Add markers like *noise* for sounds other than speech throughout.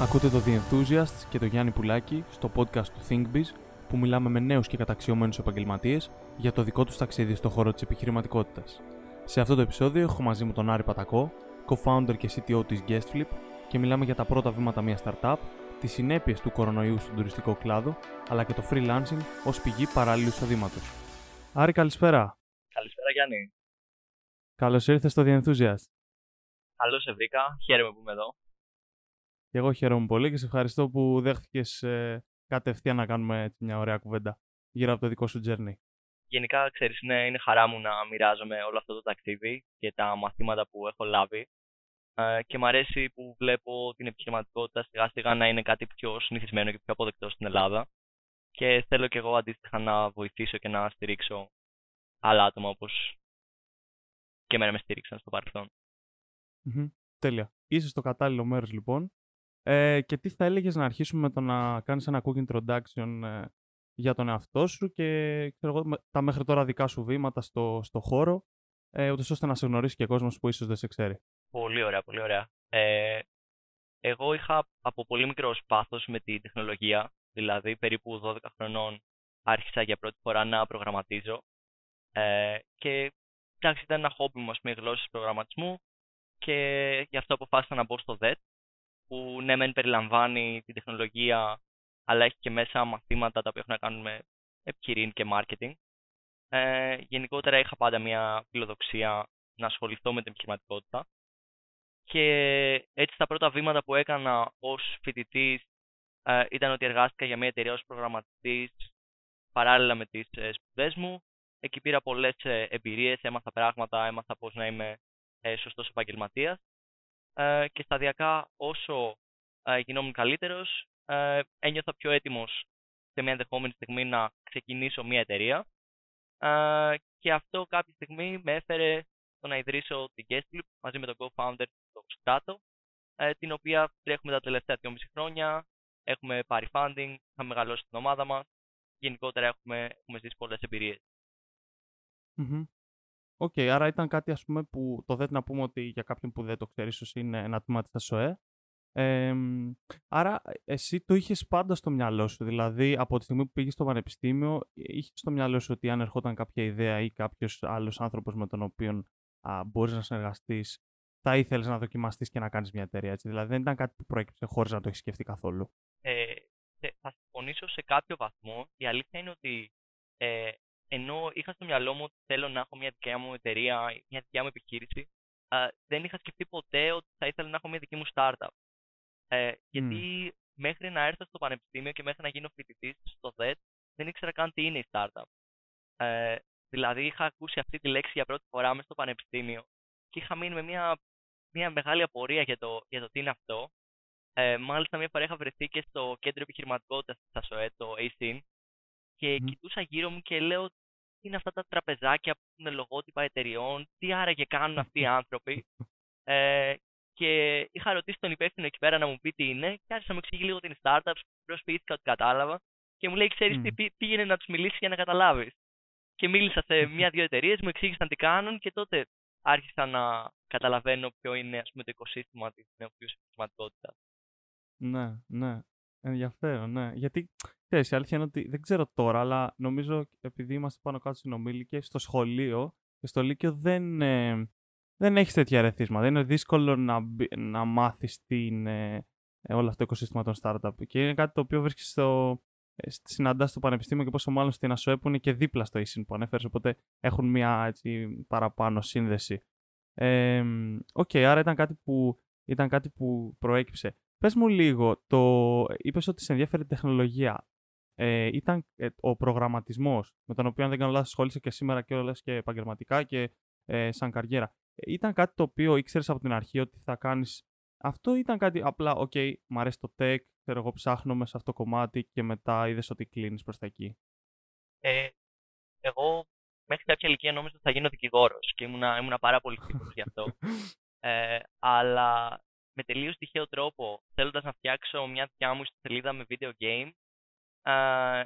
Ακούτε το The Enthusiasts και το Γιάννη Πουλάκη στο podcast του ThinkBiz που μιλάμε με νέους και καταξιωμένους επαγγελματίες για το δικό τους ταξίδι στο χώρο της επιχειρηματικότητας. Σε αυτό το επεισόδιο έχω μαζί μου τον Άρη Πατακό, co-founder και CTO της GuestFlip και μιλάμε για τα πρώτα βήματα μιας startup, τις συνέπειες του κορονοϊού στον τουριστικό κλάδο, αλλά και το freelancing ως πηγή παράλληλου εισοδήματος. Άρη, καλησπέρα. Καλησπέρα Γιάννη. Καλώς ήρθες στο The Enthusiast. Καλώς σε βρήκα. Χαίρομαι που είμαι εδώ. Και εγώ χαίρομαι πολύ και σε ευχαριστώ που δέχτηκες ε, κατευθείαν να κάνουμε έτσι, μια ωραία κουβέντα γύρω από το δικό σου journey. Γενικά, ξέρεις, είναι, είναι χαρά μου να μοιράζομαι όλο αυτό το ταξίδι και τα μαθήματα που έχω λάβει. Ε, και μου αρέσει που βλέπω την επιχειρηματικότητα σιγά σιγά να είναι κάτι πιο συνηθισμένο και πιο αποδεκτό στην Ελλάδα. Και θέλω και εγώ αντίστοιχα να βοηθήσω και να στηρίξω άλλα άτομα όπως και εμένα με στήριξαν στο παρελθόν. Mm-hmm. Τέλεια. Είσαι στο κατάλληλο μέρος λοιπόν. Ε, και τι θα έλεγες να αρχίσουμε με το να κάνεις ένα quick introduction ε, για τον εαυτό σου και ξέρω, τα μέχρι τώρα δικά σου βήματα στο, στο χώρο, ε, ούτως ώστε να σε γνωρίσει και ο κόσμος που ίσως δεν σε ξέρει. Πολύ ωραία, πολύ ωραία. Ε, εγώ είχα από πολύ μικρός πάθος με τη τεχνολογία, δηλαδή περίπου 12 χρονών άρχισα για πρώτη φορά να προγραμματίζω ε, και εντάξει ήταν ένα χόμπι μου, ας πούμε, γλώσσες προγραμματισμού και γι' αυτό αποφάσισα να μπω στο ΔΕΤ που ναι μεν περιλαμβάνει την τεχνολογία αλλά έχει και μέσα μαθήματα τα οποία έχουν να κάνουν με επιχειρήν και marketing. Ε, γενικότερα είχα πάντα μια φιλοδοξία να ασχοληθώ με την επιχειρηματικότητα και έτσι τα πρώτα βήματα που έκανα ως φοιτητής ε, ήταν ότι εργάστηκα για μια εταιρεία ως προγραμματιστής παράλληλα με τις ε, σπουδές μου. Εκεί πήρα πολλές ε, εμπειρίες, έμαθα πράγματα, έμαθα πώς να είμαι ε, σωστός επαγγελματίας ε, και σταδιακά όσο ε, γινόμουν καλύτερος ε, ένιωθα πιο έτοιμος σε μια ενδεχόμενη στιγμή να ξεκινήσω μια εταιρεία. Ε, και αυτό κάποια στιγμή με έφερε στο να ιδρύσω την Guestloop μαζί με τον co-founder του Strato ε, την οποία τρέχουμε τα τελευταία 2,5 χρόνια. Έχουμε πάρει funding, έχουμε μεγαλώσει την ομάδα μας. Γενικότερα έχουμε, έχουμε ζήσει πολλές εμπειρίες. OK, okay, άρα ήταν κάτι ας πούμε που το δεν να πούμε ότι για κάποιον που δεν το ξέρει ίσως είναι ένα τμήμα της ΑΣΟΕΕ. Ε, άρα εσύ το είχες πάντα στο μυαλό σου, δηλαδή από τη στιγμή που πήγες στο πανεπιστήμιο είχες στο μυαλό σου ότι αν ερχόταν κάποια ιδέα ή κάποιος άλλος άνθρωπος με τον οποίο α, μπορείς να συνεργαστείς θα ήθελες να δοκιμαστείς και να κάνεις μια εταιρεία έτσι, δηλαδή δεν ήταν κάτι που προέκυψε χωρίς να το έχεις σκεφτεί καθόλου; Ε, θα συμφωνήσω σε κάποιο βαθμό. Η αλήθεια είναι ότι ε, ενώ είχα στο μυαλό μου ότι θέλω να έχω μια δικιά μου εταιρεία, μια δικιά μου επιχείρηση, α, δεν είχα σκεφτεί ποτέ ότι θα ήθελα να έχω μια δική μου startup. Ε, γιατί μέχρι να έρθω στο πανεπιστήμιο και μέχρι να γίνω φοιτητής στο ΔΕΤ, δεν ήξερα καν τι είναι η startup. Ε, δηλαδή είχα ακούσει αυτή τη λέξη για πρώτη φορά μέσα στο πανεπιστήμιο και είχα μείνει με μια, μια μεγάλη απορία για το, για το τι είναι αυτό. Ε, μάλιστα, μια φορά είχα βρεθεί και στο κέντρο επιχειρηματικότητας της ΑΣΟΕ, το ASIN, και κοιτούσα γύρω μου και λέω τι είναι αυτά τα τραπεζάκια που είναι λογότυπα εταιριών, τι άραγε κάνουν αυτοί οι *laughs* άνθρωποι. Ε, και είχα ρωτήσει τον υπεύθυνο εκεί πέρα να μου πει τι είναι και άρχισα να μου εξηγεί λίγο την startups, προσποιήθηκα ότι κατάλαβα και μου λέει ξέρεις mm. τι πήγαινε να τους μιλήσεις για να καταλάβεις. Και μίλησα σε μία-δύο εταιρείες, μου εξήγησαν τι κάνουν και τότε άρχισα να καταλαβαίνω ποιο είναι ας πούμε, το οικοσύστημα της νεοφυούς επιχειρηματικότητας. Ναι, ναι. Ενδιαφέρον, ναι. Γιατί, ξέρεις, η αλήθεια είναι ότι δεν ξέρω τώρα, αλλά νομίζω επειδή είμαστε πάνω κάτω συνομήλικες, στο σχολείο και στο Λύκειο δεν, ε, δεν έχεις τέτοια ερεθίσματα. Είναι δύσκολο να, να μάθεις την, ε, όλο αυτό το οικοσύστημα των startup. Και είναι κάτι το οποίο βρίσκεις στο, ε, συναντάς στο πανεπιστήμιο και πόσο μάλλον στην ΑΣΟΕ που είναι και δίπλα στο ίσιν που ανέφερες, οπότε έχουν μια έτσι, παραπάνω σύνδεση. Ε, okay, άρα ήταν κάτι, που, ήταν κάτι που προέκυψε. Πες μου λίγο, το... είπες ότι σε ενδιαφέρει η τεχνολογία. Ε, ήταν ε, ο προγραμματισμός, με τον οποίο αν δεν κάνω λάθος ασχολείσαι και σήμερα και όλες και επαγγελματικά και ε, σαν καριέρα. Ε, ήταν κάτι το οποίο ήξερες από την αρχή ότι θα κάνεις αυτό ήταν κάτι απλά, OK, okay, μου αρέσει το tech, ξέρω εγώ ψάχνω μέσα σε αυτό το κομμάτι και μετά είδες ότι κλίνεις προς τα εκεί. Ε, εγώ μέχρι κάποια ηλικία νόμιζα ότι θα γίνω δικηγόρος και ήμουνα, ήμουνα πάρα πολύ σίγουρος γι' αυτό. Ε, αλλά με τελείως τυχαίο τρόπο, θέλοντας να φτιάξω μια δικιά μου σελίδα με video game, ε,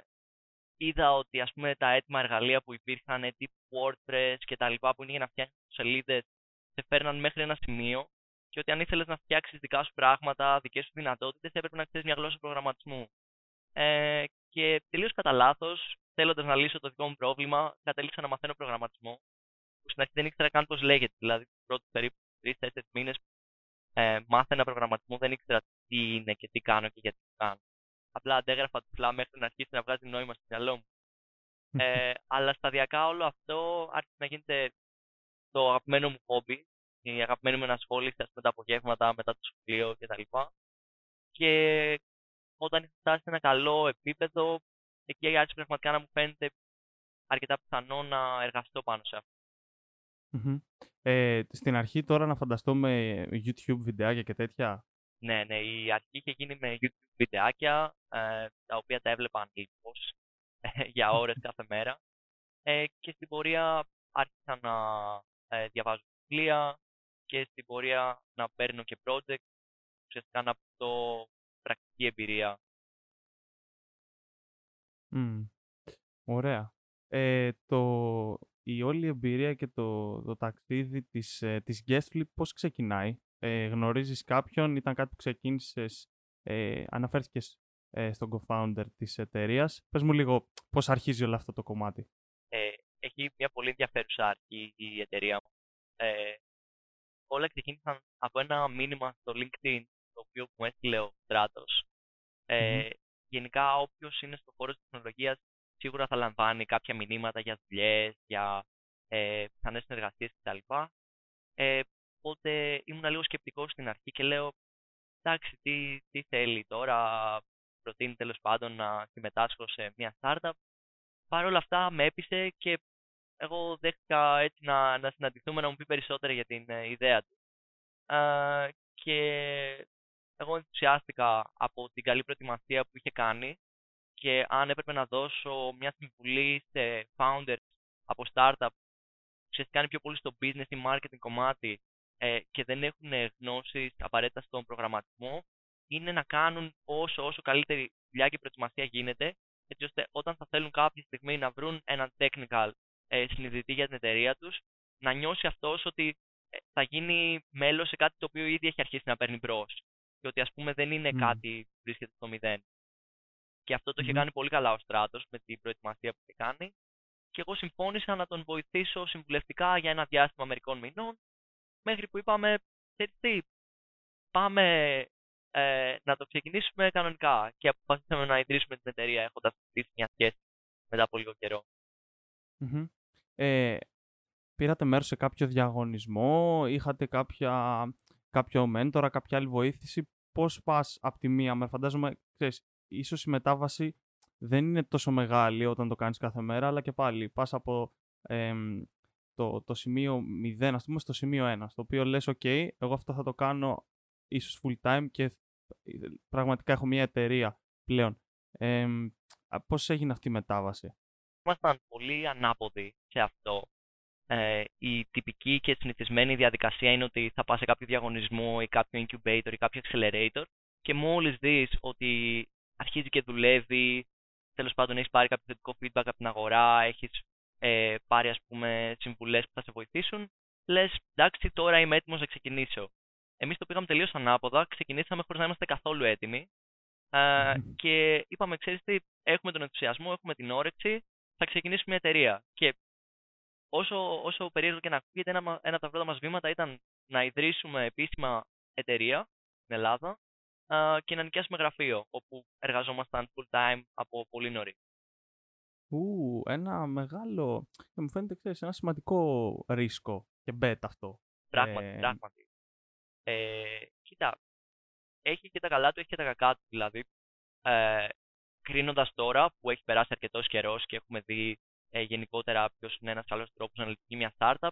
είδα ότι ας πούμε τα έτοιμα εργαλεία που υπήρχαν, τύπου WordPress και τα λοιπά που είναι για να φτιάξουν σελίδες, σε φέρναν μέχρι ένα σημείο και ότι αν ήθελες να φτιάξεις δικά σου πράγματα, δικές σου δυνατότητες, έπρεπε να ξέρεις μια γλώσσα προγραμματισμού. Ε, και τελείως κατά λάθος, θέλοντας να λύσω το δικό μου πρόβλημα, κατέληξα να μαθαίνω προγραμματισμό. Που στην αρχή δεν ήξερα καν πώς λέγεται. Δηλαδή, του πρώτου περίπου 3-4 μήνες ε, μάθαινα προγραμματισμό, δεν ήξερα τι είναι και τι κάνω και γιατί το κάνω. Απλά αντέγραφα τυφλά μέχρι να αρχίσει να βγάζει νόημα στο μυαλό μου. Ε, αλλά σταδιακά όλο αυτό άρχισε να γίνεται το αγαπημένο μου χόμπι, η αγαπημένη μου ενασχόληση με τα απογεύματα, μετά το σχολείο κτλ. Και όταν είχα φτάσει σε ένα καλό επίπεδο, εκεί άρχισε πραγματικά να μου φαίνεται αρκετά πιθανό να εργαστώ πάνω σε αυτό. Ε, στην αρχή τώρα να φανταστώ με YouTube βιντεάκια και τέτοια. Ναι, ναι, η αρχή είχε γίνει με YouTube βιντεάκια, ε, τα οποία τα έβλεπα ανήλικος *laughs* για ώρες *laughs* κάθε μέρα. Ε, και στην πορεία άρχισα να ε, διαβάζω βιβλία και στην πορεία να παίρνω και project, ουσιαστικά να αυτό πρακτική εμπειρία. Ωραία. Ε, το, η όλη εμπειρία και το, το ταξίδι της, ε, της Guestflip πώς ξεκινάει; Ε, γνωρίζεις κάποιον, ήταν κάτι που ξεκίνησες, ε, αναφέρθηκες ε, στον co-founder της εταιρείας. Πες μου λίγο πώς αρχίζει όλο αυτό το κομμάτι. Ε, έχει μια πολύ ενδιαφέρουσα αρχή η εταιρεία μου. Ε, όλα ξεκίνησαν από ένα μήνυμα στο LinkedIn, το οποίο μου έστειλε ο Στράτος. Ε, Γενικά, όποιος είναι στον χώρο της τεχνολογίας σίγουρα θα λαμβάνει κάποια μηνύματα για δουλειές, για ε, πιθανές συνεργασίες κτλ. Ε, οπότε ήμουν λίγο σκεπτικός στην αρχή και λέω, εντάξει, τι, τι θέλει τώρα, προτείνει τέλος πάντων να συμμετάσχω σε μια startup. Παρ' όλα αυτά με έπεισε και εγώ δέχτηκα έτσι να, να συναντηθούμε να μου πει περισσότερα για την ε, ιδέα του. Ε, και εγώ ενθουσιάστηκα από την καλή προετοιμασία που είχε κάνει και αν έπρεπε να δώσω μια συμβουλή σε founders από startup ουσιαστικά είναι πιο πολύ στο business ή marketing κομμάτι ε, και δεν έχουν γνώσεις απαραίτητα στον προγραμματισμό είναι να κάνουν όσο, όσο καλύτερη δουλειά και προετοιμασία γίνεται έτσι ώστε όταν θα θέλουν κάποια στιγμή να βρουν έναν technical ε, συνειδητή για την εταιρεία τους να νιώσει αυτός ότι ε, θα γίνει μέλος σε κάτι το οποίο ήδη έχει αρχίσει να παίρνει μπρος. Και ότι ας πούμε δεν είναι κάτι που βρίσκεται στο μηδέν. Και αυτό το είχε κάνει πολύ καλά ο Στράτος με την προετοιμασία που είχε κάνει. Και εγώ συμφώνησα να τον βοηθήσω συμβουλευτικά για ένα διάστημα μερικών μηνών, μέχρι που είπαμε, τι, πάμε ε, να το ξεκινήσουμε κανονικά. Και αποφασίσαμε να ιδρύσουμε την εταιρεία έχοντας χτίσει μια σχέση μετά από λίγο Ε, πήρατε μέρος σε κάποιο διαγωνισμό, είχατε κάποια, κάποιο μέντορα, κάποια άλλη βοήθηση; Πώς πας από τη μία, με φαντάζομαι, ξέρεις, ίσως η μετάβαση δεν είναι τόσο μεγάλη όταν το κάνεις κάθε μέρα, αλλά και πάλι πας από το, το σημείο 0, ας πούμε, στο σημείο 1, στο οποίο λες, ok, εγώ αυτό θα το κάνω ίσως full time και ε, πραγματικά έχω μια εταιρεία πλέον. Ε, πώς έγινε αυτή η μετάβαση; Ήμασταν πολύ ανάποδοι σε αυτό. Ε, η τυπική και συνηθισμένη διαδικασία είναι ότι θα πας σε κάποιο διαγωνισμό ή κάποιο incubator ή κάποιο accelerator και μόλις δεις ότι αρχίζει και δουλεύει, τέλος πάντων έχεις πάρει κάποιο θετικό feedback από την αγορά, έχεις ε, πάρει ας πούμε συμβουλές που θα σε βοηθήσουν, λες εντάξει τώρα είμαι έτοιμος να ξεκινήσω. Εμείς το πήγαμε τελείως ανάποδα, ξεκινήσαμε χωρίς να είμαστε καθόλου έτοιμοι ε, και είπαμε ξέρεις τι, έχουμε τον ενθουσιασμό, έχουμε την όρεξη, θα ξεκινήσουμε μια εταιρεία. Και όσο, όσο περίεργο και να ακούγεται, ένα, ένα από τα πρώτα μας βήματα ήταν να ιδρύσουμε επίσημα εταιρεία στην Ελλάδα και να νοικιάσουμε γραφείο, όπου εργαζόμασταν full time από πολύ νωρί. Ου, ένα μεγάλο, μου φαίνεται, ξέρεις, ένα σημαντικό ρίσκο και bet αυτό. Πράγματι, ε... πράγματι. Ε, κοίτα, έχει και τα καλά του, έχει και τα κακά του. Δηλαδή, ε, κρίνοντας τώρα που έχει περάσει αρκετός καιρός και έχουμε δει ε, γενικότερα ποιος είναι ένας καλός τρόπος να λειτουργεί μια startup,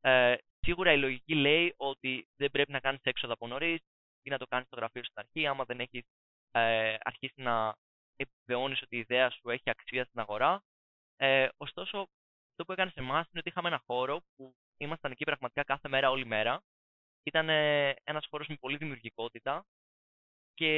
ε, σίγουρα η λογική λέει ότι δεν πρέπει να κάνεις έξοδα από νωρίς, ή να το κάνεις στο γραφείο στην αρχή, άμα δεν έχεις ε, αρχίσει να επιβεβαιώνεις ότι η ιδέα σου έχει αξία στην αγορά. Ε, ωστόσο, αυτό που έκανες σε εμάς είναι ότι είχαμε ένα χώρο που ήμασταν εκεί πραγματικά κάθε μέρα, όλη μέρα. Ήταν ε, ένας χώρος με πολύ δημιουργικότητα και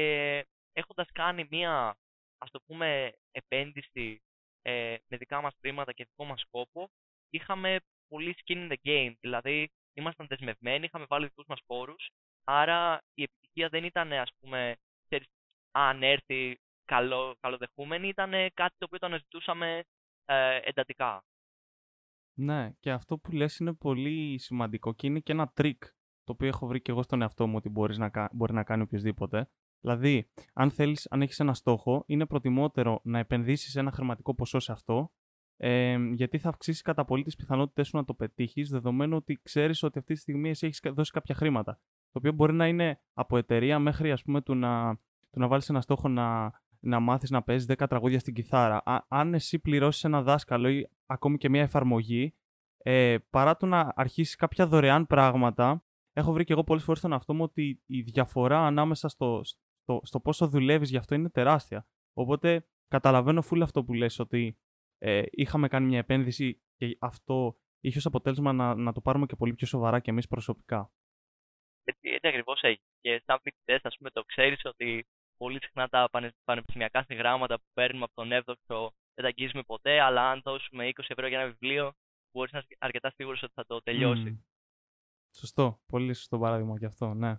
έχοντας κάνει μία, ας το πούμε, επένδυση ε, με δικά μας χρήματα και δικό μας κόπο, είχαμε πολύ skin in the game. Δηλαδή, ήμασταν δεσμευμένοι, είχαμε βάλει δικούς μας πόρους άρα η επιτυχία δεν ήταν, ας πούμε, ξέρεις, αν έρθει καλό, καλοδεχούμενη, ήταν κάτι το οποίο το αναζητούσαμε ε, εντατικά. Ναι, και αυτό που λες είναι πολύ σημαντικό και είναι και ένα τρικ το οποίο έχω βρει και εγώ στον εαυτό μου ότι μπορείς να, μπορεί να κάνει οποιοσδήποτε. Δηλαδή, αν θέλεις, αν έχεις ένα στόχο, είναι προτιμότερο να επενδύσεις ένα χρηματικό ποσό σε αυτό, ε, γιατί θα αυξήσεις κατά πολύ τις πιθανότητες σου να το πετύχεις, δεδομένου ότι ξέρεις ότι αυτή τη στιγμή εσύ έχεις δώσει κάποια χρήματα. Το οποίο μπορεί να είναι από εταιρεία μέχρι, ας πούμε, του να, του να βάλεις ένα στόχο να, να μάθεις να παίζεις 10 τραγούδια στην κιθάρα. Α, αν εσύ πληρώσεις ένα δάσκαλο ή ακόμη και μια εφαρμογή, ε, παρά το να αρχίσεις κάποια δωρεάν πράγματα, έχω βρει και εγώ πολλές φορές στον αυτό μου ότι η διαφορά ανάμεσα στο, στο, στο πόσο δουλεύεις γι' αυτό είναι τεράστια. Οπότε καταλαβαίνω φούλα αυτό που λες ότι ε, είχαμε κάνει μια επένδυση και αυτό είχε ως αποτέλεσμα να, να το πάρουμε και πολύ πιο σοβαρά και εμείς προσωπικά. Έτσι, έτσι ακριβώς έχει. Και σαν φοιτητές, ας πούμε, το ξέρεις ότι πολύ συχνά τα πανεπιστημιακά συγγράμματα που παίρνουμε από τον εύδοξο δεν τα αγγίζουμε ποτέ, αλλά αν δώσουμε 20 ευρώ για ένα βιβλίο, μπορείς να είσαι αρκετά σίγουρος ότι θα το τελειώσει. Σωστό. Πολύ σωστό παράδειγμα γι' αυτό, ναι.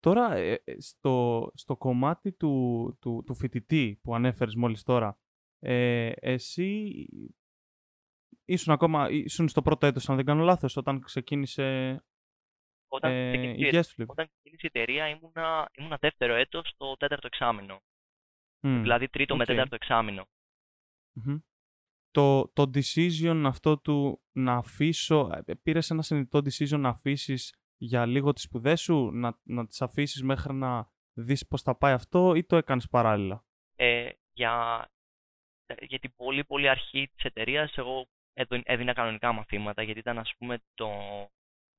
τώρα, ε, ε, στο, στο κομμάτι του, του, του φοιτητή που ανέφερες μόλις τώρα, ε, εσύ ήσουν ακόμα, ήσουν στο πρώτο έτος, αν δεν κάνω λάθος, όταν ξεκίνησε όταν, ε, ξεκίνησε, η όταν ξεκίνησε η εταιρεία ήμουνα, ήμουνα δεύτερο έτος στο τέταρτο εξάμεινο. Δηλαδή τρίτο με τέταρτο Το, το decision αυτό του να αφήσω, ε, πήρες ένα συνειδητό decision να αφήσεις για λίγο τις σπουδές σου, να, να τις αφήσεις μέχρι να δεις πώς θα πάει αυτό ή το έκανες παράλληλα; Ε, για, για την πολύ πολύ αρχή της εταιρείας, εγώ έδινα κανονικά μαθήματα γιατί ήταν ας πούμε το,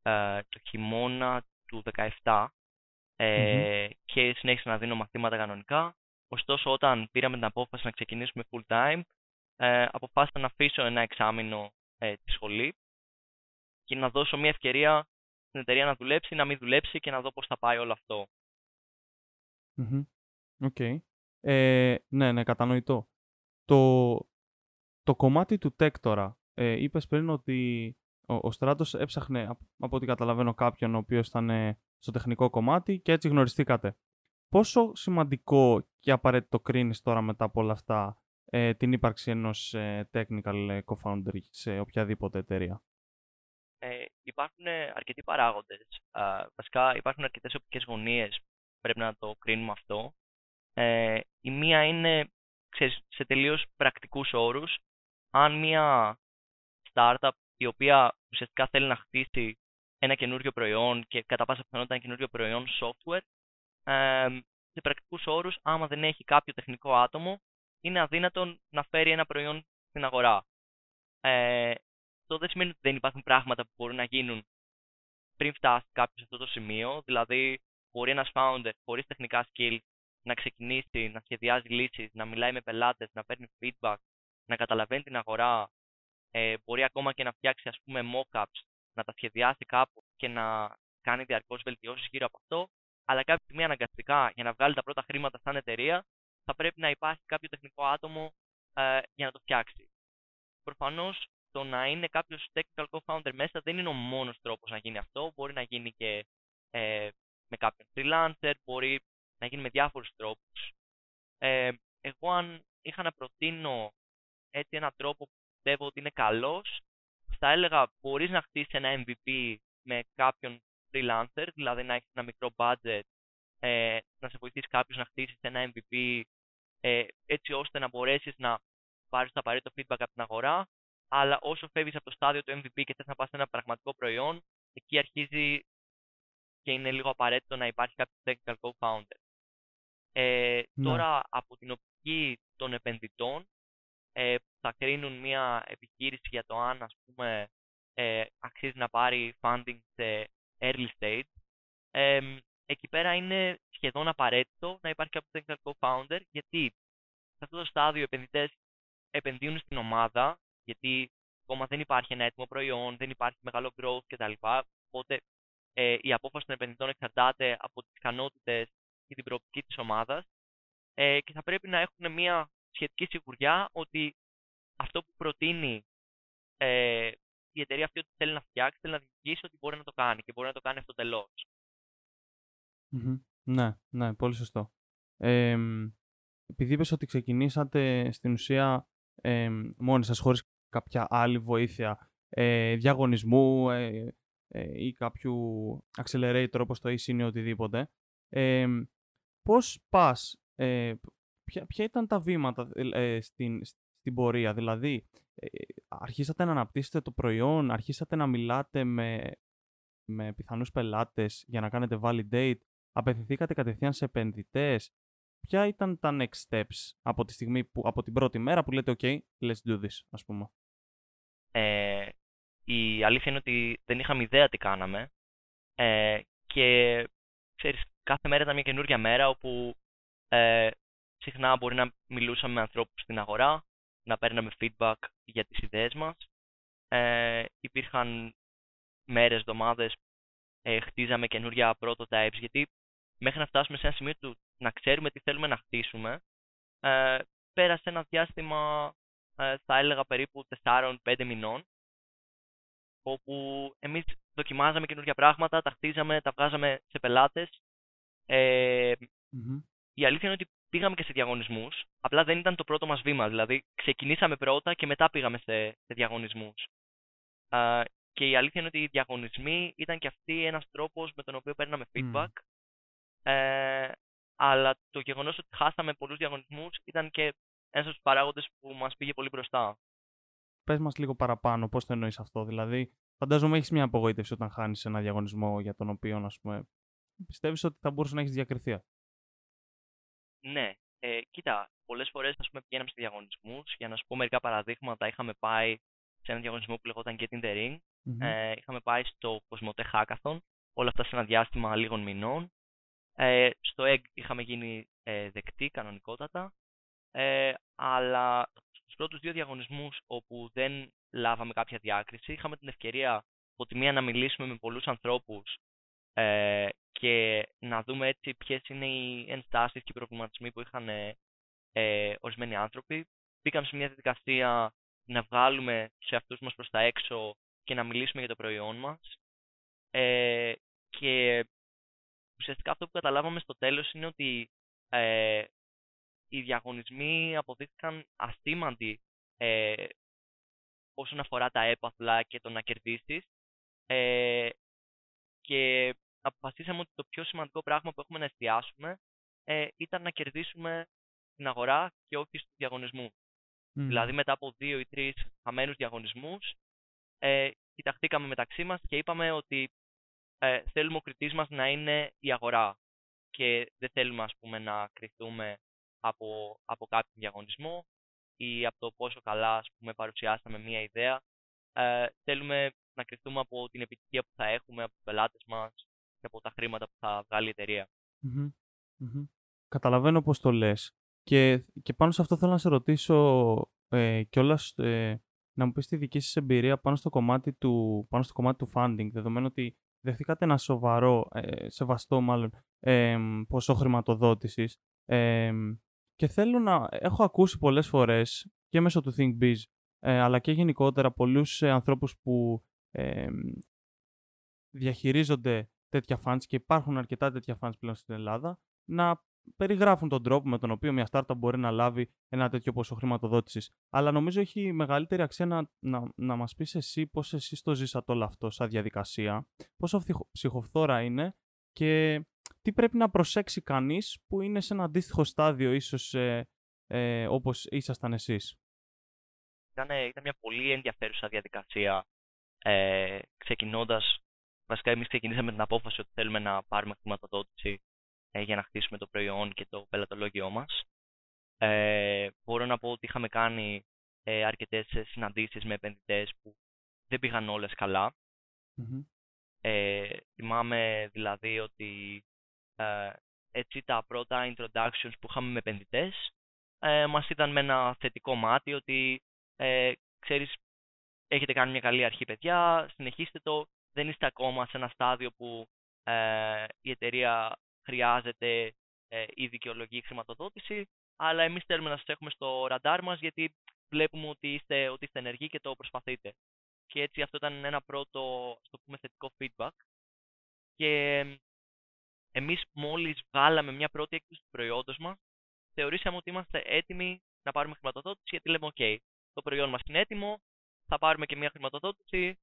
ε, το χειμώνα του 2017 ε, και συνέχισα να δίνω μαθήματα κανονικά. Ωστόσο, όταν πήραμε την απόφαση να ξεκινήσουμε full time, ε, αποφάσισα να αφήσω ένα εξάμηνο ε, τη σχολή και να δώσω μια ευκαιρία στην εταιρεία να δουλέψει, να μην δουλέψει και να δω πώς θα πάει όλο αυτό. Οκ. Ε, ναι, ναι, κατανοητό. Το, το κομμάτι του tech τώρα, ε, είπες πριν ότι ο, ο Στράτος έψαχνε, από ό,τι καταλαβαίνω, κάποιον ο οποίος ήταν ε, στο τεχνικό κομμάτι και έτσι γνωριστήκατε. Πόσο σημαντικό και απαραίτητο κρίνεις τώρα μετά από όλα αυτά ε, την ύπαρξη ενός ε, technical ε, co-founder σε οποιαδήποτε εταιρεία; Ε, υπάρχουν αρκετοί παράγοντες. βασικά υπάρχουν αρκετές οπτικές γωνίες πρέπει να το κρίνουμε αυτό. Ε, η μία είναι ξέρεις, σε τελείως πρακτικούς όρους. Αν μια startup η οποία ουσιαστικά θέλει να χτίσει ένα καινούριο προϊόν και κατά πάσα πιθανότητα ένα καινούριο προϊόν software, ε, σε πρακτικούς όρους, άμα δεν έχει κάποιο τεχνικό άτομο, είναι αδύνατο να φέρει ένα προϊόν στην αγορά. Ε, αυτό δεν σημαίνει ότι δεν υπάρχουν πράγματα που μπορούν να γίνουν πριν φτάσει κάποιος σε αυτό το σημείο. Δηλαδή, μπορεί ένας founder χωρίς τεχνικά skills να ξεκινήσει να σχεδιάζει λύσεις, να μιλάει με πελάτες, να παίρνει feedback, να καταλαβαίνει την αγορά. Ε, μπορεί ακόμα και να φτιάξει ας πούμε mock-ups, να τα σχεδιάσει κάπου και να κάνει διαρκώς βελτιώσεις γύρω από αυτό. Αλλά κάποια στιγμή αναγκαστικά για να βγάλει τα πρώτα χρήματα σαν εταιρεία θα πρέπει να υπάρχει κάποιο τεχνικό άτομο ε, για να το φτιάξει. Προφανώς το να είναι κάποιος technical co-founder μέσα δεν είναι ο μόνος τρόπος να γίνει αυτό. Μπορεί να γίνει και ε, με κάποιον freelancer, μπορεί να γίνει με διάφορους τρόπους. Ε, εγώ, αν είχα να προτείνω έτσι έναν τρόπο που πιστεύω ότι είναι καλός, θα έλεγα μπορείς να χτίσεις ένα MVP με κάποιον freelancer, δηλαδή να έχεις ένα μικρό budget, ε, να σε βοηθήσει κάποιος να χτίσει ένα MVP ε, έτσι ώστε να μπορέσεις να πάρεις το απαραίτητο feedback από την αγορά. Αλλά όσο φεύγεις από το στάδιο του MVP και θες να πας σε ένα πραγματικό προϊόν, εκεί αρχίζει και είναι λίγο απαραίτητο να υπάρχει κάποιος technical co-founder. Ε, ναι. Τώρα, από την οπτική των επενδυτών, ε, που θα κρίνουν μια επιχείρηση για το αν ας πούμε, ε, αξίζει να πάρει funding σε early stage, ε, εκεί πέρα είναι σχεδόν απαραίτητο να υπάρχει κάποιο technical co-founder, γιατί σε αυτό το στάδιο οι επενδυτές επενδύουν στην ομάδα, γιατί ακόμα δεν υπάρχει ένα έτοιμο προϊόν, δεν υπάρχει μεγάλο growth κτλ. Οπότε ε, η απόφαση των επενδυτών εξαρτάται από τις ικανότητες και την προοπτική της ομάδας ε, και θα πρέπει να έχουν μια σχετική σιγουριά ότι αυτό που προτείνει ε, η εταιρεία αυτή ότι θέλει να φτιάξει, θέλει να δημιουργήσει ότι μπορεί να το κάνει και μπορεί να το κάνει αυτό τελώ. Ναι, ναι, πολύ σωστό. Ε, επειδή είπες ότι ξεκινήσατε στην ουσία ε, μόνοι σας χωρίς κάποια άλλη βοήθεια ε, διαγωνισμού ε, ε, ή κάποιου accelerator όπως το ECN ή οτιδήποτε, ε, πώς πας, ε, ποια, ποια, ήταν τα βήματα ε, στην, στην πορεία, δηλαδή αρχίσατε να αναπτύσσετε το προϊόν, αρχίσατε να μιλάτε με, με πιθανούς πελάτες για να κάνετε validate, απευθυνθήκατε κατευθείαν σε επενδυτές, ποια ήταν τα next steps από τη στιγμή που, από την πρώτη μέρα που λέτε ok, let's do this, ας πούμε; Ε, η αλήθεια είναι ότι δεν είχαμε ιδέα τι κάναμε. Ε, και ξέρεις, κάθε μέρα ήταν μια καινούργια μέρα όπου ε, συχνά μπορεί να μιλούσαμε με ανθρώπους στην αγορά, να παίρναμε feedback για τις ιδέες μας. Ε, υπήρχαν μέρες, εβδομάδες, ε, χτίζαμε καινούργια prototypes, γιατί μέχρι να φτάσουμε σε ένα σημείο του να ξέρουμε τι θέλουμε να χτίσουμε, ε, πέρασε ένα διάστημα, ε, θα έλεγα περίπου 4-5 μηνών, όπου εμείς δοκιμάζαμε καινούργια πράγματα, τα χτίζαμε, τα βγάζαμε σε πελάτες. Ε, Η αλήθεια είναι ότι πήγαμε και σε διαγωνισμούς, απλά δεν ήταν το πρώτο μας βήμα, δηλαδή ξεκινήσαμε πρώτα και μετά πήγαμε σε, σε διαγωνισμούς. Ε, και η αλήθεια είναι ότι οι διαγωνισμοί ήταν και αυτοί ένας τρόπος με τον οποίο παίρναμε feedback. Ε, αλλά το γεγονός ότι χάσαμε πολλούς διαγωνισμούς ήταν και ένας από τους παράγοντες που μας πήγε πολύ μπροστά. Πες μας λίγο παραπάνω, πώς το εννοείς αυτό. Δηλαδή, φαντάζομαι έχεις μια απογοήτευση όταν χάνεις ένα διαγωνισμό για τον οποίο, ας πούμε, πιστεύεις ότι θα μπορούσε να έχεις διακριθεί. Ναι. Ε, κοίτα, πολλές φορές πηγαίναμε σε διαγωνισμούς. Για να σου πω μερικά παραδείγματα, είχαμε πάει σε ένα διαγωνισμό που λεγόταν Get in the Ring. Ε, είχαμε πάει στο Cosmote Hackathon, όλα αυτά σε ένα διάστημα λίγων μηνών. Ε, στο EGG είχαμε γίνει ε, δεκτοί κανονικότατα, ε, αλλά στους πρώτους δύο διαγωνισμούς όπου δεν λάβαμε κάποια διάκριση, είχαμε την ευκαιρία από τη μία να μιλήσουμε με πολλούς ανθρώπους ε, και να δούμε έτσι ποιες είναι οι ενστάσεις και οι προβληματισμοί που είχαν ε, ορισμένοι άνθρωποι. Μπήκαμε σε μια διαδικασία να βγάλουμε σε αυτούς μας προς τα έξω και να μιλήσουμε για το προϊόν μας. Ε, και ουσιαστικά αυτό που καταλάβαμε στο τέλος είναι ότι ε, οι διαγωνισμοί αποδείχθηκαν αστήμαντοι ε, όσον αφορά τα έπαθλα και το να κερδίσεις. Ε, και αποφασίσαμε ότι το πιο σημαντικό πράγμα που έχουμε να εστιάσουμε ε, ήταν να κερδίσουμε την αγορά και όχι στους διαγωνισμούς. Δηλαδή μετά από δύο ή τρεις χαμένους διαγωνισμούς ε, κοιταχτήκαμε μεταξύ μας και είπαμε ότι ε, θέλουμε ο κριτής μας να είναι η αγορά και δεν θέλουμε ας πούμε να κρυθούμε από, από κάποιο διαγωνισμό ή από το πόσο καλά ας πούμε, παρουσιάσαμε μία ιδέα. Ε, θέλουμε να κρυθούμε από την επιτυχία που θα έχουμε, από τους πελάτες μας και από τα χρήματα που θα βγάλει η εταιρεία. Καταλαβαίνω πώς το λες. Και, και πάνω σε αυτό θέλω να σε ρωτήσω ε, κιόλας ε, να μου πεις τη δική σας εμπειρία πάνω στο κομμάτι του, πάνω στο κομμάτι του funding, δεδομένου ότι δεχτήκατε ένα σοβαρό, ε, σεβαστό μάλλον, ε, ποσό χρηματοδότησης ε, και θέλω να... Έχω ακούσει πολλές φορές και μέσω του ThinkBiz ε, αλλά και γενικότερα πολλούς ε, ανθρώπους που διαχειρίζονται τέτοια funds και υπάρχουν αρκετά τέτοια funds πλέον στην Ελλάδα να περιγράφουν τον τρόπο με τον οποίο μια startup μπορεί να λάβει ένα τέτοιο ποσό χρηματοδότησης. Αλλά νομίζω έχει μεγαλύτερη αξία να, να, να μας πεις εσύ πώς εσύ το ζήσατε όλο αυτό σαν διαδικασία, πόσο ψυχοφθόρα είναι και τι πρέπει να προσέξει κανείς που είναι σε ένα αντίστοιχο στάδιο, ίσως ε, ε, όπως ήσασταν εσείς. Ήταν, ήταν μια πολύ ενδιαφέρουσα διαδικασία. Ε, ξεκινώντας, βασικά, εμείς ξεκινήσαμε την απόφαση ότι θέλουμε να πάρουμε χρηματοδότηση ε, για να χτίσουμε το προϊόν και το πελατολόγιό μας. Ε, μπορώ να πω ότι είχαμε κάνει ε, αρκετές συναντήσεις με επενδυτές που δεν πήγαν όλες Ε, θυμάμαι δηλαδή ότι ε, έτσι τα πρώτα introductions που είχαμε με επενδυτές ε, μας ήταν με ένα θετικό μάτι ότι ε, ξέρεις έχετε κάνει μια καλή αρχή παιδιά, συνεχίστε το, δεν είστε ακόμα σε ένα στάδιο που ε, η εταιρεία χρειάζεται ε, η δικαιολογική χρηματοδότηση, αλλά εμείς θέλουμε να σας έχουμε στο ραντάρ μας γιατί βλέπουμε ότι είστε, ότι είστε ενεργοί και το προσπαθείτε. και έτσι αυτό ήταν ένα πρώτο, στο πούμε, θετικό feedback. Και εμείς μόλις βγάλαμε μια πρώτη έκδοση του προϊόντος μας, θεωρήσαμε ότι είμαστε έτοιμοι να πάρουμε χρηματοδότηση, γιατί λέμε, OK, το προϊόν μας είναι έτοιμο, θα πάρουμε και μια χρηματοδότηση,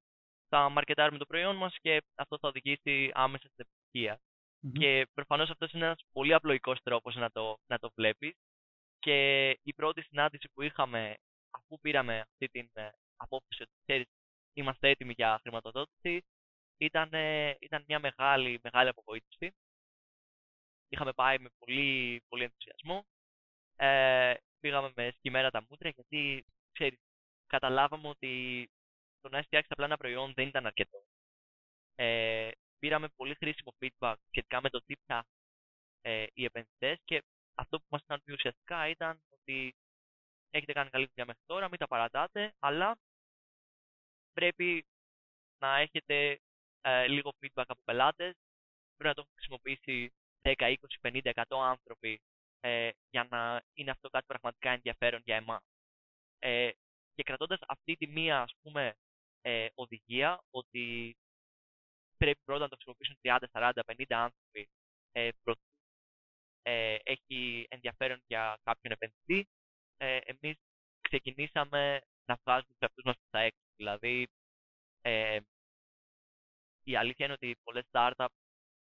θα μαρκετάρουμε το προϊόν μας και αυτό θα οδηγήσει άμεσα στην επιτυχία. Και προφανώς αυτός είναι ένας πολύ απλοϊκός τρόπος να το, να το βλέπεις. Και η πρώτη συνάντηση που είχαμε, αφού πήραμε αυτή την ε, απόφαση ότι ξέρεις, είμαστε έτοιμοι για χρηματοδότηση, ήταν, ήταν μια μεγάλη, μεγάλη απογοήτευση. Είχαμε πάει με πολύ, πολύ ενθουσιασμό. Ε, πήγαμε με σκημμένα τα μούτρα γιατί ξέρεις, καταλάβαμε ότι το να έχει φτιάξει απλά ένα προϊόν δεν ήταν αρκετό. Ε, πήραμε πολύ χρήσιμο feedback σχετικά με το τι ψάχνουν ε, οι επενδυτές και αυτό που μας ήταν πιο ουσιαστικά ήταν ότι έχετε κάνει καλή δουλειά μέχρι τώρα, μην τα παρατάτε, αλλά πρέπει να έχετε ε, λίγο feedback από πελάτες. Πρέπει να το έχουν χρησιμοποιήσει 10, 20, 50, 100 άνθρωποι ε, για να είναι αυτό κάτι πραγματικά ενδιαφέρον για εμάς. Ε, και κρατώντας αυτή τη μία ας πούμε, ε, οδηγία ότι πρέπει πρώτα να το χρησιμοποιήσουν 30, 40, 50 άνθρωποι ε, ε, έχει ενδιαφέρον για κάποιον επενδυτή, ε, εμείς ξεκινήσαμε να βγάζουμε τους εαυτούς μας τα έξω. Δηλαδή, ε, η αλήθεια είναι ότι πολλές startups